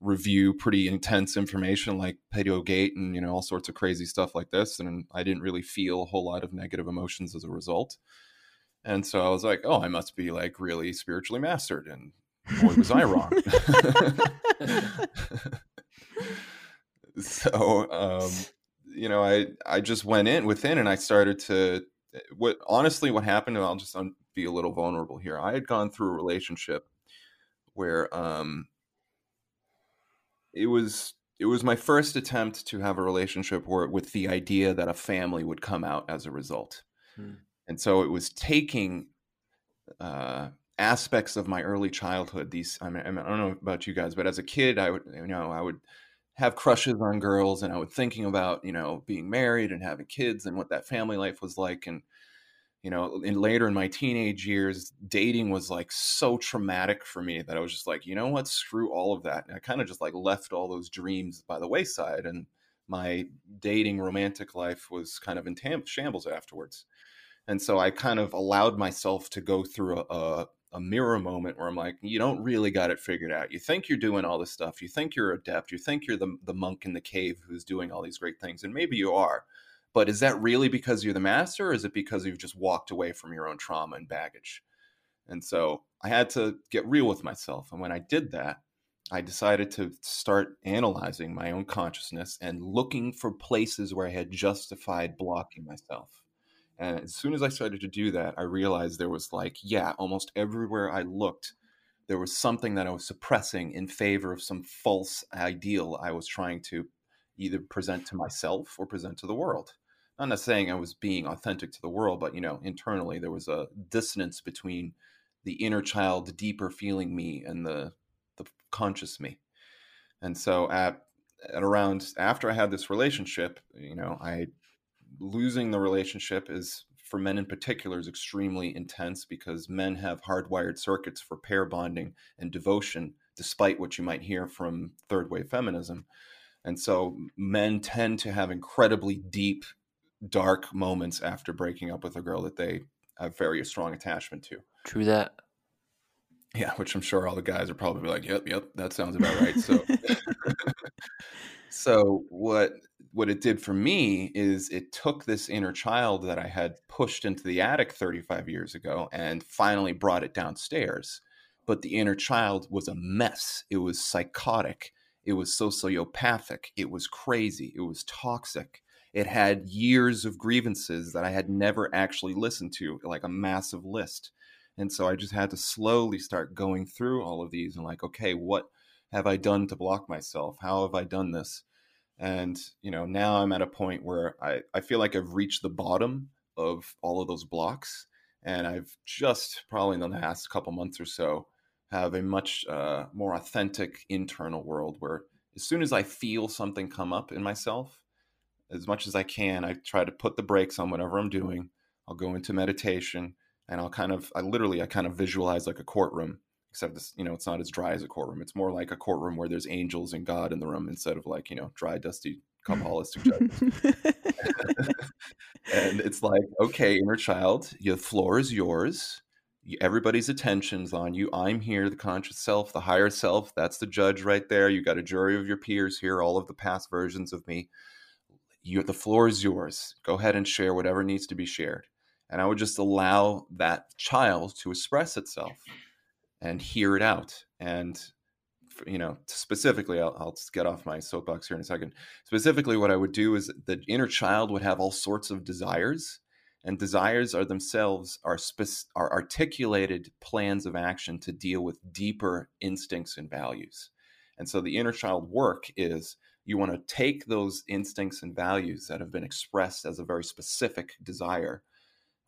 review pretty intense information like pedo Gate and you know all sorts of crazy stuff like this, and I didn't really feel a whole lot of negative emotions as a result. And so I was like, oh, I must be like really spiritually mastered. And boy, was I wrong. so, um, you know, I, I just went in within and I started to, what honestly, what happened, and I'll just be a little vulnerable here. I had gone through a relationship where, um, it was it was my first attempt to have a relationship where with the idea that a family would come out as a result. Hmm and so it was taking uh, aspects of my early childhood. These I, mean, I don't know about you guys, but as a kid, I would you know I would have crushes on girls, and I would thinking about you know being married and having kids and what that family life was like, and you know, in later in my teenage years, dating was like so traumatic for me that I was just like, you know what, screw all of that. And I kind of just like left all those dreams by the wayside, and my dating romantic life was kind of in tam- shambles afterwards. And so I kind of allowed myself to go through a, a, mirror moment where I'm like, you don't really got it figured out. You think you're doing all this stuff. You think you're adept. You think you're the, the monk in the cave who's doing all these great things. And maybe you are. But is that really because you're the master or is it because you've just walked away from your own trauma and baggage? And so I had to get real with myself. And when I did that, I decided to start analyzing my own consciousness and looking for places where I had justified blocking myself. And as soon as I started to do that, I realized there was like, yeah, almost everywhere I looked, there was something that I was suppressing in favor of some false ideal I was trying to either present to myself or present to the world. I'm not saying I was being authentic to the world, but you know, internally there was a dissonance between the inner child, deeper feeling me, and the the conscious me. And so at at around after I had this relationship, you know, I losing the relationship is for men in particular is extremely intense because men have hardwired circuits for pair bonding and devotion despite what you might hear from third wave feminism. And so men tend to have incredibly deep dark moments after breaking up with a girl that they have very strong attachment to. True that. Yeah which i'm sure all the guys are probably like yep yep that sounds about right. So so what what it did for me is it took this inner child that I had pushed into the attic 35 years ago and finally brought it downstairs. But the inner child was a mess. It was psychotic. It was sociopathic. It was crazy. It was toxic. It had years of grievances that I had never actually listened to, like a massive list. And so I just had to slowly start going through all of these and, like, okay, what have I done to block myself? How have I done this? And, you know, now I'm at a point where I, I feel like I've reached the bottom of all of those blocks. And I've just probably in the last couple months or so have a much uh, more authentic internal world where as soon as I feel something come up in myself, as much as I can, I try to put the brakes on whatever I'm doing. I'll go into meditation and I'll kind of, I literally, I kind of visualize like a courtroom except this, you know, it's not as dry as a courtroom. It's more like a courtroom where there's angels and God in the room instead of like, you know, dry, dusty, Kabbalistic judges. and it's like, okay, inner child, the floor is yours. Everybody's attention's on you. I'm here, the conscious self, the higher self. That's the judge right there. You got a jury of your peers here, all of the past versions of me. You, the floor is yours. Go ahead and share whatever needs to be shared. And I would just allow that child to express itself and hear it out. And you know, specifically, I'll, I'll, get off my soapbox here in a second. Specifically, what I would do is the inner child would have all sorts of desires, and desires are themselves are spec- are articulated plans of action to deal with deeper instincts and values. And so, the inner child work is you want to take those instincts and values that have been expressed as a very specific desire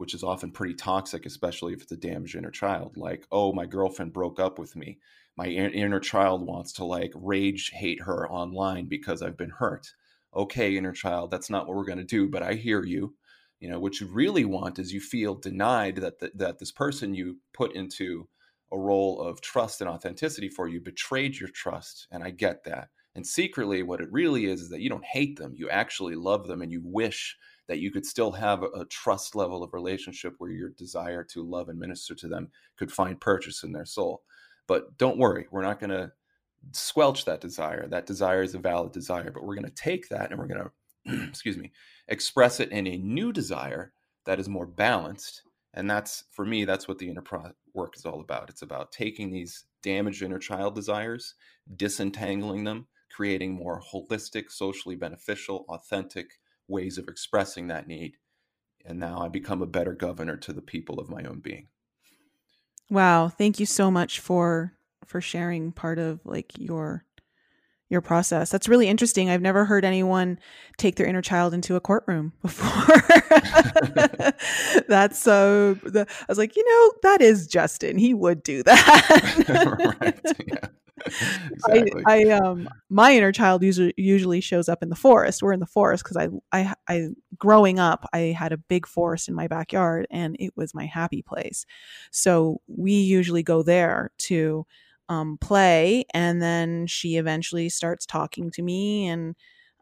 which is often pretty toxic, especially if it's a damaged inner child. Like, oh, my girlfriend broke up with me. My inner child wants to like rage hate her online because I've been hurt. Okay, inner child, that's not what we're going to do, but I hear you. You know, what you really want is you feel denied that that this person you put into a role of trust and authenticity for you betrayed your trust, and I get that. And secretly, what it really is is that you don't hate them. You actually love them, and you wish that you could still have a, trust level of relationship where your desire to love and minister to them could find purchase in their soul. But don't worry, we're not going to squelch that desire. That desire is a valid desire, but we're going to take that and we're going to, excuse me, express it in a new desire that is more balanced. And that's, for me, that's what the inner pro- work is all about. It's about taking these damaged inner child desires, disentangling them, creating more holistic, socially beneficial, authentic, ways of expressing that need. And now I become a better governor to the people of my own being. Wow, thank you so much for for sharing part of like your your process. That's really interesting. I've never heard anyone take their inner child into a courtroom before. That's so. The, I was like, you know, that is Justin. He would do that. right. Yeah. exactly. I, I, um my inner child usually usually shows up in the forest. We're in the forest because I I I growing up I had a big forest in my backyard and it was my happy place. So we usually go there to um, play, and then she eventually starts talking to me and.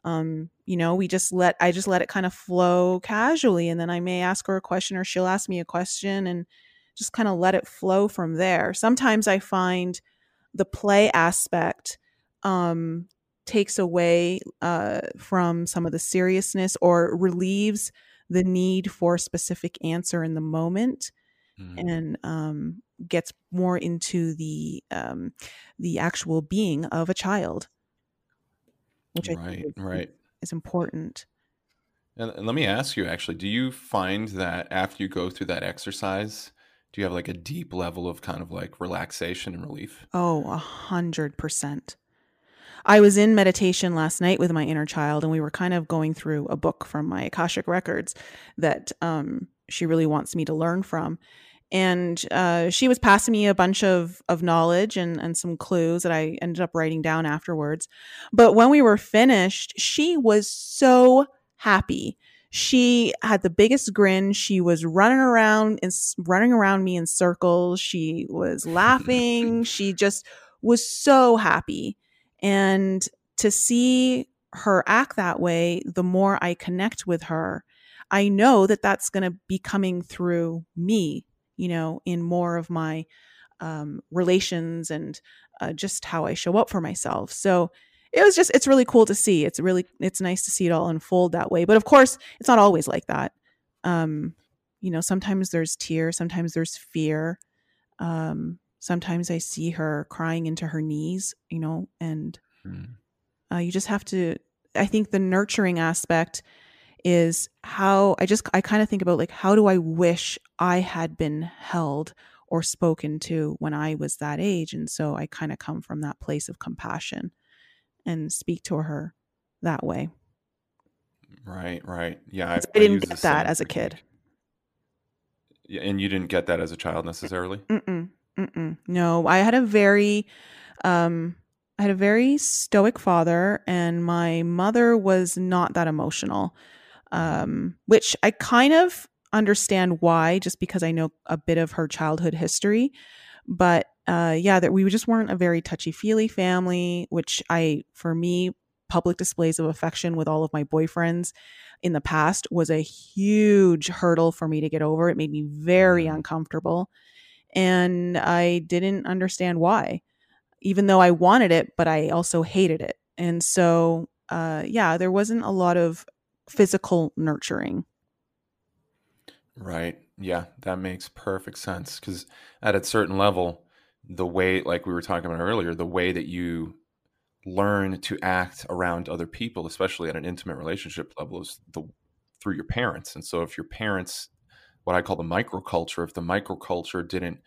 Um, you know, we just let I just let it kind of flow casually, and then I may ask her a question or she'll ask me a question, and just kind of let it flow from there. Sometimes I find the play aspect um, takes away uh, from some of the seriousness or relieves the need for a specific answer in the moment mm. and um, gets more into the um, the actual being of a child which right, I think is, right. is important and, and let me ask you actually do you find that after you go through that exercise do you have like a deep level of kind of like relaxation and relief? Oh, a hundred percent. I was in meditation last night with my inner child, and we were kind of going through a book from my Akashic records that um, she really wants me to learn from. And uh, she was passing me a bunch of, of knowledge and, and some clues that I ended up writing down afterwards. But when we were finished, she was so happy she had the biggest grin. She was running around and running around me in circles. She was laughing. she just was so happy. And to see her act that way, the more I connect with her, I know that that's going to be coming through me, you know, in more of my um, relations and uh, just how I show up for myself. So it was just it's really cool to see. It's really it's nice to see it all unfold that way. But of course it's not always like that. Um you know sometimes there's tears sometimes there's fear. Um sometimes i see her crying into her knees you know and mm. uh, you just have to i think the nurturing aspect is how i just i kind of think about like how do i wish i had been held or spoken to when i was that age? And so i kind of come from that place of compassion and speak to her that way. Right, right. Yeah, I, I, didn't get that as a kid. Yeah, and you didn't get that as a child necessarily. Mm-mm, mm-mm. No, I had a very, um, I had a very stoic father, and my mother was not that emotional. Um, which I kind of understand why, just because I know a bit of her childhood history. But uh, yeah, that we just weren't a very touchy feely family, which I, for me, public displays of affection with all of my boyfriends in the past was a huge hurdle for me to get over. It made me very Mhm. uncomfortable. And I didn't understand why, even though I wanted it, but I also hated it. And so, uh, yeah, there wasn't a lot of physical nurturing. Right. Yeah, that makes perfect sense because at a certain level, the way, like we were talking about earlier, the way that you learn to act around other people, especially at an intimate relationship level, is the through your parents. And so, if your parents, what I call the microculture, if the microculture didn't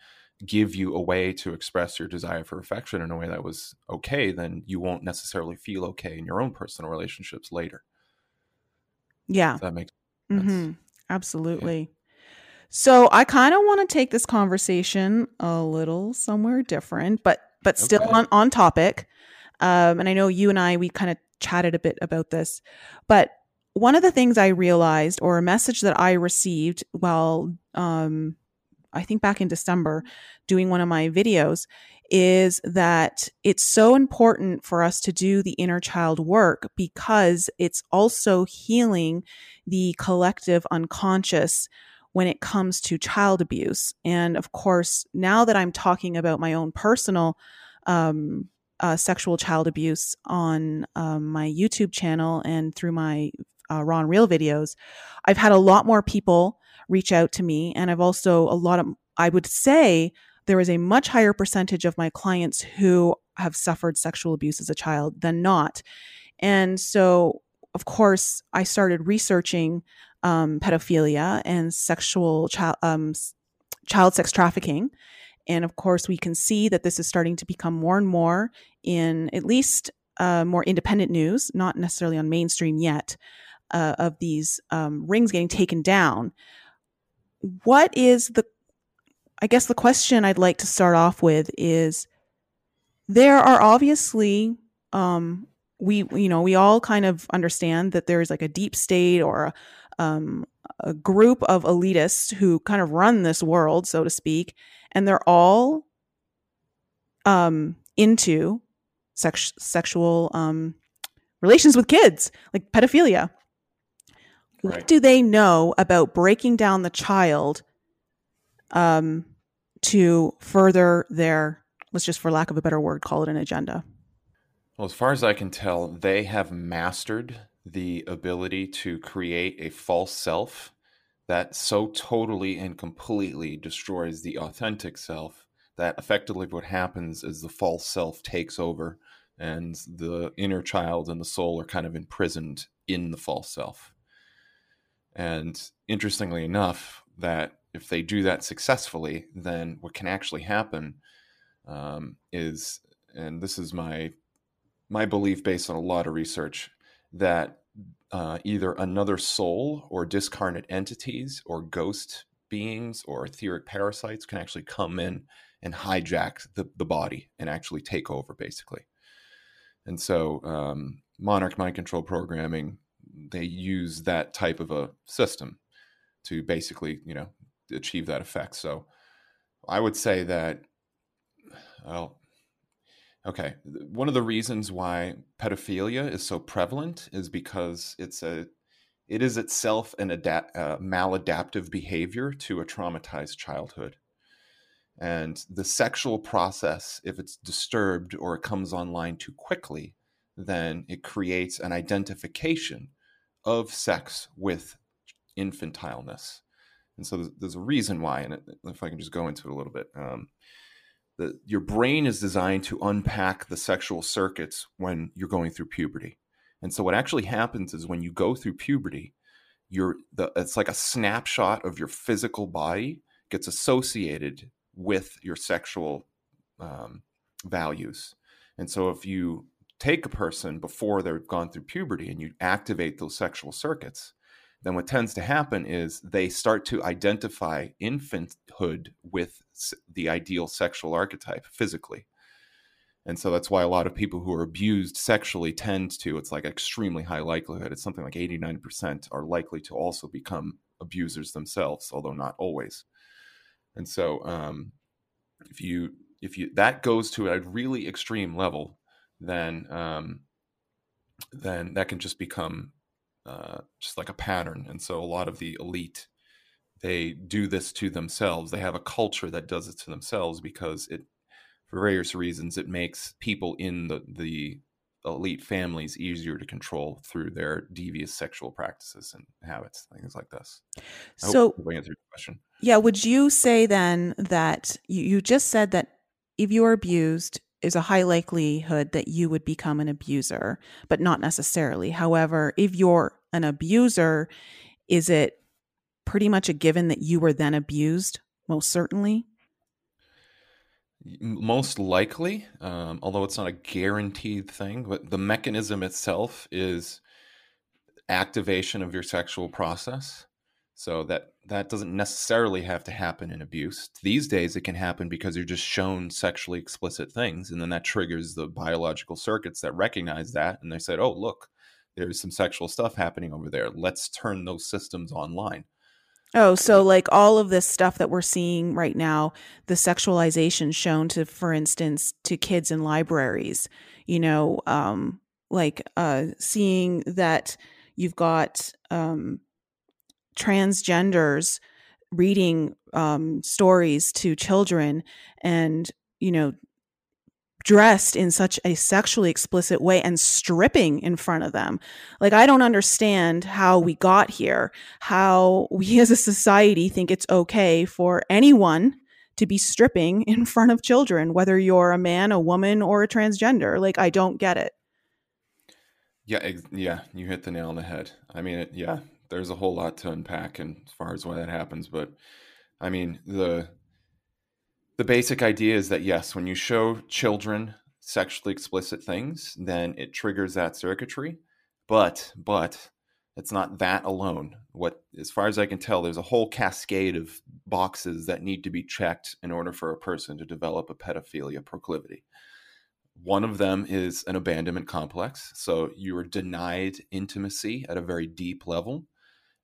give you a way to express your desire for affection in a way that was okay, then you won't necessarily feel okay in your own personal relationships later. Yeah. Does that makes sense? hmm Absolutely. So I kind of want to take this conversation a little somewhere different, but but still Okay. on on topic. Um, and I know you and I we kind of chatted a bit about this, but one of the things I realized, or a message that I received while um, I think back in December doing one of my videos, is that it's so important for us to do the inner child work because it's also healing the collective unconscious when it comes to child abuse. And of course, now that I'm talking about my own personal um, uh, sexual child abuse on um, my YouTube channel and through my uh, and Real videos, I've had a lot more people reach out to me. And I've also a lot of, I would say, there is a much higher percentage of my clients who have suffered sexual abuse as a child than not. And so, of course, I started researching um, pedophilia and sexual child um, child sex trafficking. And of course, we can see that this is starting to become more and more in at least uh, more independent news, not necessarily on mainstream yet, uh, of these um, rings getting taken down. What is the, I guess the question I'd like to start off with is there are obviously, um, we, you know, we all kind of understand that there's like a deep state or a, um, a group of elitists who kind of run this world, so to speak, and they're all um, into sex- sexual um, relations with kids, like pedophilia. What do they know about breaking down the child um, to further their, let's just for lack of a better word, call it an agenda? Well, as far as I can tell, they have mastered the ability to create a false self that so totally and completely destroys the authentic self that effectively what happens is the false self takes over and the inner child and the soul are kind of imprisoned in the false self. And interestingly enough, that if they do that successfully, then what can actually happen um, is, and this is my my belief based on a lot of research that uh, either another soul or discarnate entities or ghost beings or etheric parasites can actually come in and hijack the, the body and actually take over basically. And so um, monarch mind control programming they use that type of a system to basically you know achieve that effect. So i would say that well Okay. One of the reasons why pedophilia is so prevalent is because it's a it is itself an adapt, uh, maladaptive behavior to a traumatized childhood. And the sexual process, if it's disturbed or it comes online too quickly, then it creates an identification of sex with infantileness. And so there's, there's a reason why, and if I can just go into it a little bit. Um, the, your brain is designed to unpack the sexual circuits when you're going through puberty. And so what actually happens is when you go through puberty, you're the it's like a snapshot of your physical body gets associated with your sexual um, values. And so if you take a person before they've gone through puberty and you activate those sexual circuits, then what tends to happen is they start to identify infanthood with the ideal sexual archetype physically. And so that's why a lot of people who are abused sexually tend to, it's like extremely high likelihood. It's something like 89% are likely to also become abusers themselves, although not always. And so um, if you if you that goes to a really extreme level, then um, then that can just become uh, just like a pattern. And so a lot of the elite they do this to themselves. They have a culture that does it to themselves because it, for various reasons, it makes people in the the elite families easier to control through their devious sexual practices and habits, things like this. I so, answer your question. Yeah, would you say then that you, you just said that if you are abused, is a high likelihood that you would become an abuser, but not necessarily. However, if you're an abuser, is it pretty much a given that you were then abused? Most certainly. Most likely, um, although it's not a guaranteed thing, but the mechanism itself is activation of your sexual process. So that that doesn't necessarily have to happen in abuse. These days, it can happen because you're just shown sexually explicit things, and then that triggers the biological circuits that recognize that, and they said, "Oh, look, there's some sexual stuff happening over there. Let's turn those systems online." Oh, so like all of this stuff that we're seeing right now, the sexualization shown to, for instance, to kids in libraries, you know, um, like uh, seeing that you've got um, transgenders reading um, stories to children and, you know, dressed in such a sexually explicit way and stripping in front of them. Like, I don't understand how we got here, how we as a society think it's okay for anyone to be stripping in front of children, whether you're a man, a woman, or a transgender. Like, I don't get it. Yeah, yeah, you hit the nail on the head. I mean, it, yeah, there's a whole lot to unpack and as far as why that happens, but I mean, the the basic idea is that yes, when you show children sexually explicit things, then it triggers that circuitry. But but it's not that alone. What as far as I can tell, there's a whole cascade of boxes that need to be checked in order for a person to develop a pedophilia proclivity. One of them is an abandonment complex. So you are denied intimacy at a very deep level.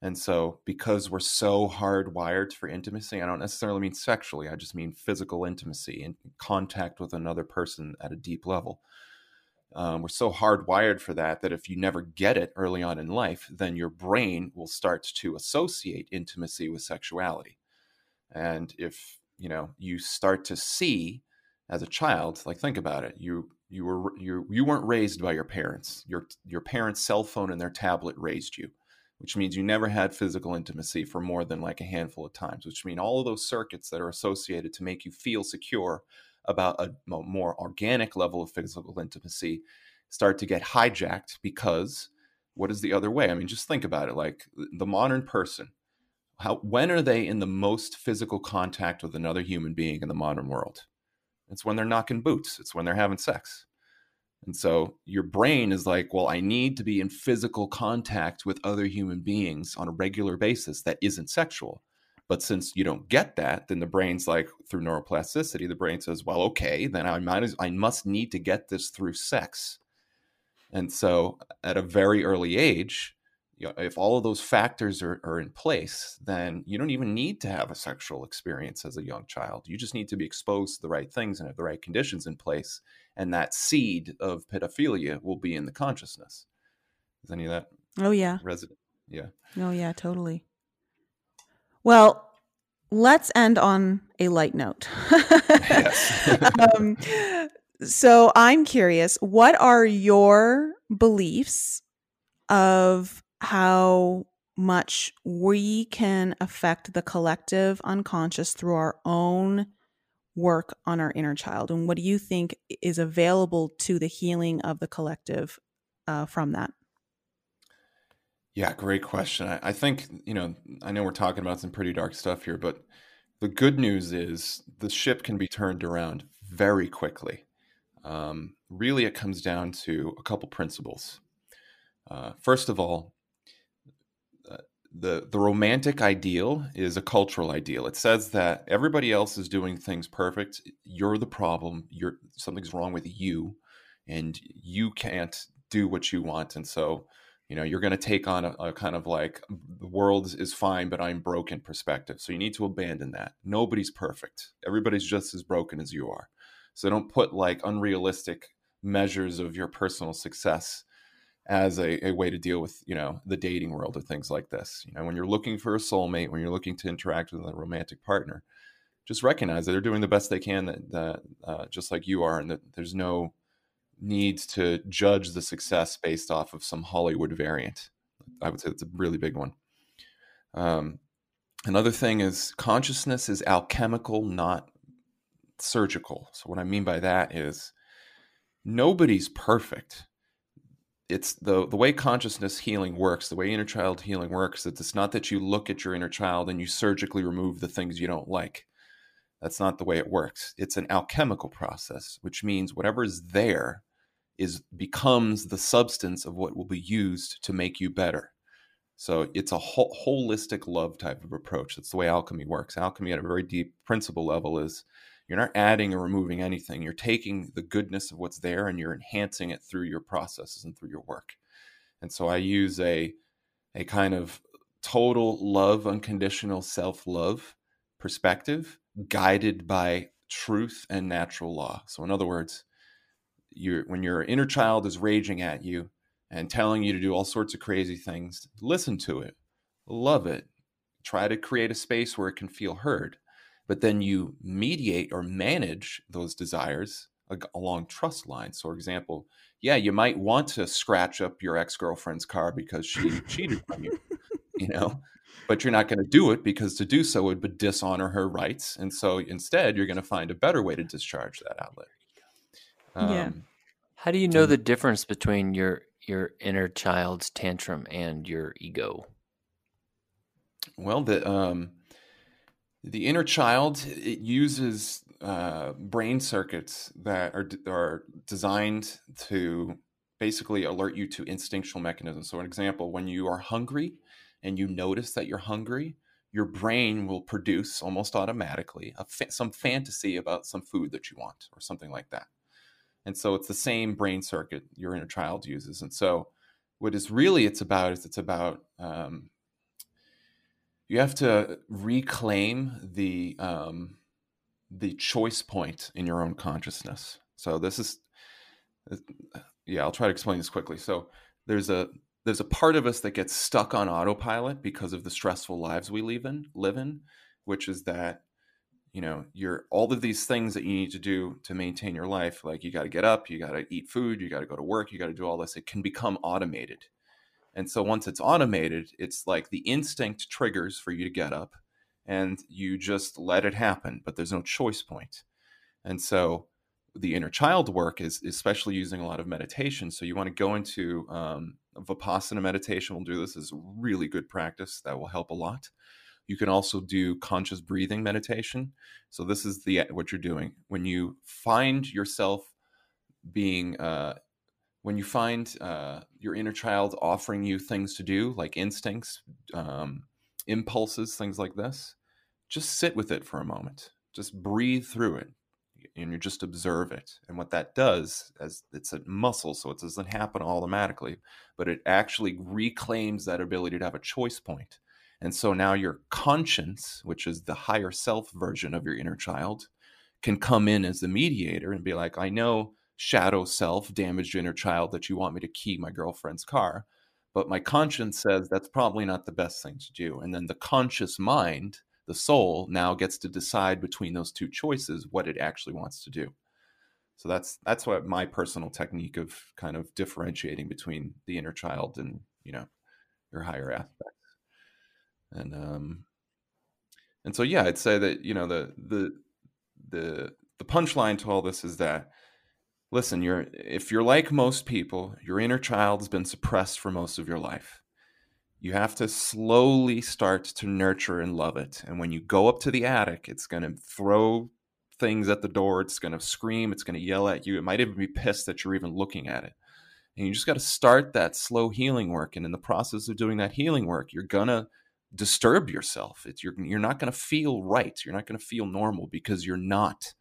And so, because we're so hardwired for intimacy, I don't necessarily mean sexually, I just mean physical intimacy and contact with another person at a deep level. Um, we're so hardwired for that that if you never get it early on in life, then your brain will start to associate intimacy with sexuality. And if you know you start to see as a child, like think about it, you you were you you weren't raised by your parents. Your your parents' cell phone and their tablet raised you which means you never had physical intimacy for more than like a handful of times, which mean all of those circuits that are associated to make you feel secure about a more organic level of physical intimacy start to get hijacked because what is the other way? I mean, just think about it like the modern person. How, when are they in the most physical contact with another human being in the modern world? It's when they're knocking boots. It's when they're having sex. And so your brain is like, well, I need to be in physical contact with other human beings on a regular basis that isn't sexual. But since you don't get that, then the brain's like, through neuroplasticity, the brain says, well, okay, then I might as, I must need to get this through sex. And so at a very early age, you know, if all of those factors are, are in place, then you don't even need to have a sexual experience as a young child. You just need to be exposed to the right things and have the right conditions in place and that seed of pedophilia will be in the consciousness. Is any of that? Oh yeah. Resident. Yeah. Oh yeah, totally. Well, let's end on a light note. um, so I'm curious, what are your beliefs of how much we can affect the collective unconscious through our own work on our inner child and what do you think is available to the healing of the collective uh, from that? Yeah great question. I, I, think you know i know we're talking about some pretty dark stuff here but the good news is the ship can be turned around very quickly. Um, really it comes down to a couple principles. Uh, first of all the the romantic ideal is a cultural ideal. It says that everybody else is doing things perfect. You're the problem. You're something's wrong with you, and you can't do what you want. And so, you know, you're going to take on a, a, kind of like the world is fine, but I'm broken perspective. So you need to abandon that. Nobody's perfect. Everybody's just as broken as you are. So don't put like unrealistic measures of your personal success as a, a, way to deal with you know the dating world or things like this you know when you're looking for a soulmate when you're looking to interact with a romantic partner just recognize that they're doing the best they can that, that uh, just like you are and that there's no need to judge the success based off of some hollywood variant. I would say it's a really big one. Um, another thing is consciousness is alchemical not surgical. So what i mean by that is nobody's perfect it's the the way consciousness healing works the way inner child healing works That it's not that you look at your inner child and you surgically remove the things you don't like that's not the way it works. It's an alchemical process, which means whatever is there is becomes the substance of what will be used to make you better. So it's a holistic love type of approach. That's the way alchemy works. Alchemy at a very deep principle level is you're not adding or removing anything. You're taking the goodness of what's there and you're enhancing it through your processes and through your work. And so I use a a kind of total love, unconditional self-love perspective guided by truth and natural law. So, in other words, you when your inner child is raging at you and telling you to do all sorts of crazy things, listen to it, love it, try to create a space where it can feel heard. But then you mediate or manage those desires along trust lines. So, for example, yeah, you might want to scratch up your ex girlfriend's car because she cheated on you. You know, but you're not going to do it because to do so would dishonor her rights. And so instead, you're going to find a better way to discharge that outlet. Um, yeah. How do you know the difference between your your inner child's tantrum and your ego? Well, the um, the inner child it uses uh, brain circuits that are are designed to basically alert you to instinctual mechanisms. So, an example: when you are hungry, and you notice that you're hungry, your brain will produce almost automatically fa- some fantasy about some food that you want or something like that. And so it's the same brain circuit your inner child uses. And so what is really it's about is it's about um, you have to reclaim the um, the choice point in your own consciousness. So this is yeah, I'll try to explain this quickly. So there's a there's a part of us that gets stuck on autopilot because of the stressful lives we live in live in which is that you know you're all of these things that you need to do to maintain your life like you got to get up you got to eat food you got to go to work you got to do all this it can become automated and so once it's automated it's like the instinct triggers for you to get up and you just let it happen but there's no choice point. And so the inner child work is especially using a lot of meditation. So you want to go into um, Vipassana meditation. We'll do this is really good practice. That will help a lot. You can also do conscious breathing meditation. So this is the what you're doing. When you find yourself being uh, when you find uh, your inner child offering you things to do like instincts, um, impulses, things like this. Just sit with it for a moment. Just breathe through it and you just observe it. And what that does, as it's a muscle, so it doesn't happen automatically, but it actually reclaims that ability to have a choice point. And so now your conscience, which is the higher self version of your inner child, can come in as the mediator and be like, I know shadow self, damaged inner child, that you want me to key my girlfriend's car. But my conscience says that's probably not the best thing to do. And then the conscious mind the soul now gets to decide between those two choices what it actually wants to do so that's that's what my personal technique of kind of differentiating between the inner child and you know your higher aspects and um and so yeah i'd say that you know the the the the punchline to all this is that listen you're if you're like most people your inner child's been suppressed for most of your life you have to slowly start to nurture and love it. And when you go up to the attic, it's going to throw things at the door. It's going to scream. It's going to yell at you. It might even be pissed that you're even looking at it. And you just got to start that slow healing work. And in the process of doing that healing work, you're going to disturb yourself. It's, you're, you're not going to feel right. You're not going to feel normal because you're not.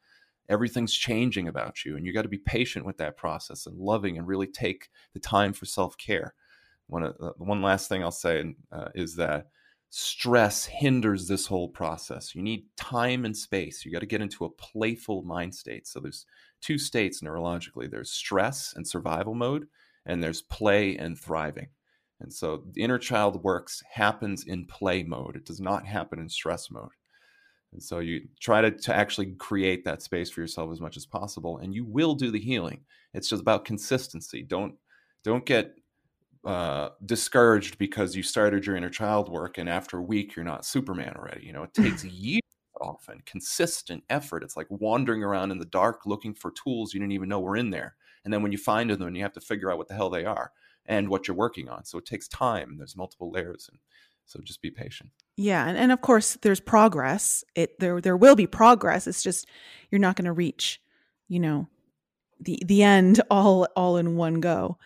Everything's changing about you. And you got to be patient with that process and loving and really take the time for self care one uh, one last thing I'll say uh, is that stress hinders this whole process. You need time and space. You got to get into a playful mind state. So there's two states neurologically there's stress and survival mode, and there's play and thriving. And so the inner child works happens in play mode, it does not happen in stress mode. And so you try to, to actually create that space for yourself as much as possible, and you will do the healing. It's just about consistency. Don't don't get uh, discouraged because you started your inner child work and after a week you're not Superman already. You know, it takes years often, consistent effort. It's like wandering around in the dark looking for tools you didn't even know were in there. And then when you find them, you have to figure out what the hell they are and what you're working on. So it takes time. There's multiple layers. And so just be patient. Yeah, and, and of course there's progress. It there there will be progress. It's just you're not going to reach, you know, the the end all all in one go.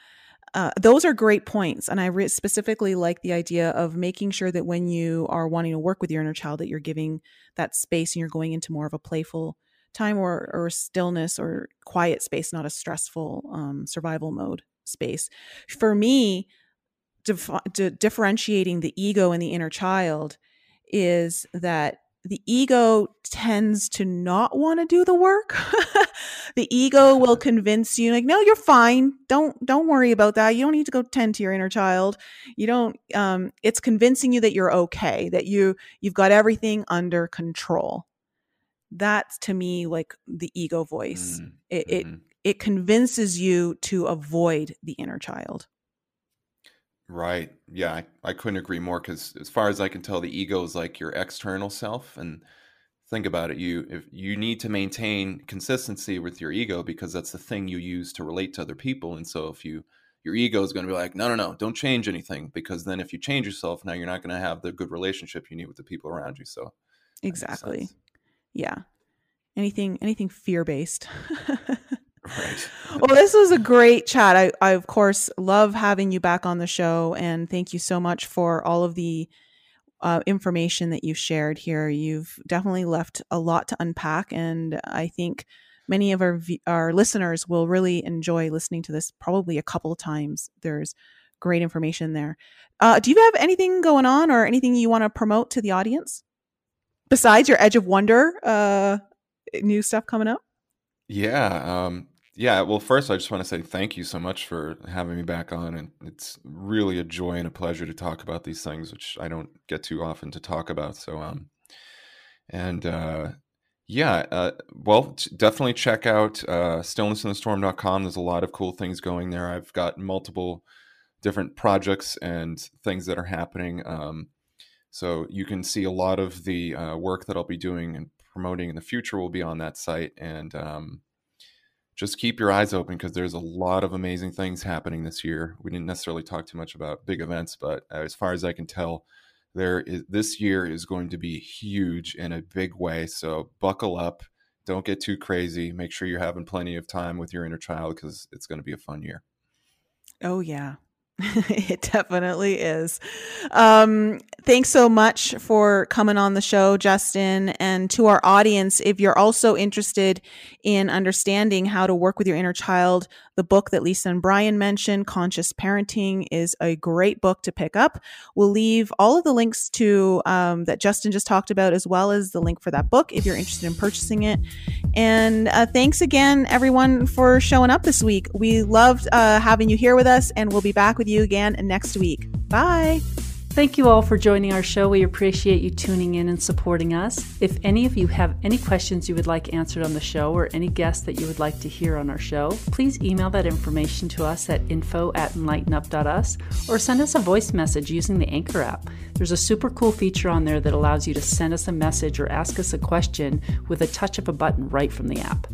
Uh, those are great points, and I re- specifically like the idea of making sure that when you are wanting to work with your inner child, that you're giving that space and you're going into more of a playful time or or stillness or quiet space, not a stressful um, survival mode space. For me, dif- differentiating the ego and the inner child is that the ego tends to not want to do the work. The ego will convince you like no you're fine. Don't don't worry about that. You don't need to go tend to your inner child. You don't um it's convincing you that you're okay that you you've got everything under control. That's to me like the ego voice. Mm-hmm. it, it mm-hmm. it convinces you to avoid the inner child Right. Yeah, I, I couldn't agree more because as far as I can tell, the ego is like your external self. And think about it, you if you need to maintain consistency with your ego because that's the thing you use to relate to other people. And so if you your ego is going to be like, no, no, no, don't change anything because then if you change yourself, now you're not going to have the good relationship you need with the people around you. So exactly. Yeah. Anything anything fear based. Right. well, this was a great chat. I, I, of course, love having you back on the show. And thank you so much for all of the uh, information that you shared here. You've definitely left a lot to unpack. And I think many of our, our listeners will really enjoy listening to this probably a couple times. There's great information there. Uh, do you have anything going on or anything you want to promote to the audience besides your Edge of Wonder uh, new stuff coming up? Yeah. Um, yeah, well, first, I just want to say thank you so much for having me back on. And it's really a joy and a pleasure to talk about these things, which I don't get too often to talk about. So, um, and uh, yeah, uh, well, t- definitely check out uh, stillnessinthestorm.com. There's a lot of cool things going there. I've got multiple different projects and things that are happening. Um, so you can see a lot of the uh, work that I'll be doing and promoting in the future will be on that site. And um, just keep your eyes open because there's a lot of amazing things happening this year. We didn't necessarily talk too much about big events, but uh, as far as I can tell, there is this year is going to be huge in a big way. So buckle up, don't get too crazy. Make sure you're having plenty of time with your inner child because it's going to be a fun year. Oh yeah, it definitely is. Um, thanks so much for coming on the show, Justin. And to our audience, if you're also interested in understanding how to work with your inner child, the book that Lisa and Brian mentioned, Conscious Parenting, is a great book to pick up. We'll leave all of the links to um, that Justin just talked about, as well as the link for that book if you're interested in purchasing it. And uh, thanks again, everyone, for showing up this week. We loved uh, having you here with us, and we'll be back with you again next week. Bye. Thank you all for joining our show. We appreciate you tuning in and supporting us. If any of you have any questions you would like answered on the show or any guests that you would like to hear on our show, please email that information to us at info at enlightenup.us or send us a voice message using the Anchor app. There's a super cool feature on there that allows you to send us a message or ask us a question with a touch of a button right from the app.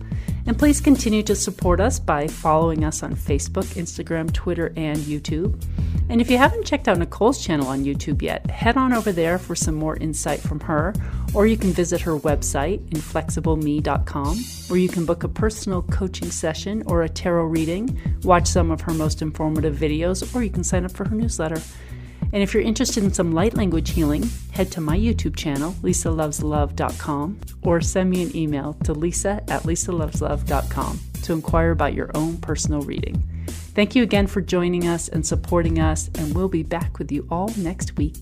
And please continue to support us by following us on Facebook, Instagram, Twitter, and YouTube. And if you haven't checked out Nicole's channel on YouTube yet, head on over there for some more insight from her, or you can visit her website, inflexibleme.com, where you can book a personal coaching session or a tarot reading, watch some of her most informative videos, or you can sign up for her newsletter. And if you're interested in some light language healing, head to my YouTube channel, lisaloveslove.com, or send me an email to lisa at lisaloveslove.com to inquire about your own personal reading. Thank you again for joining us and supporting us, and we'll be back with you all next week.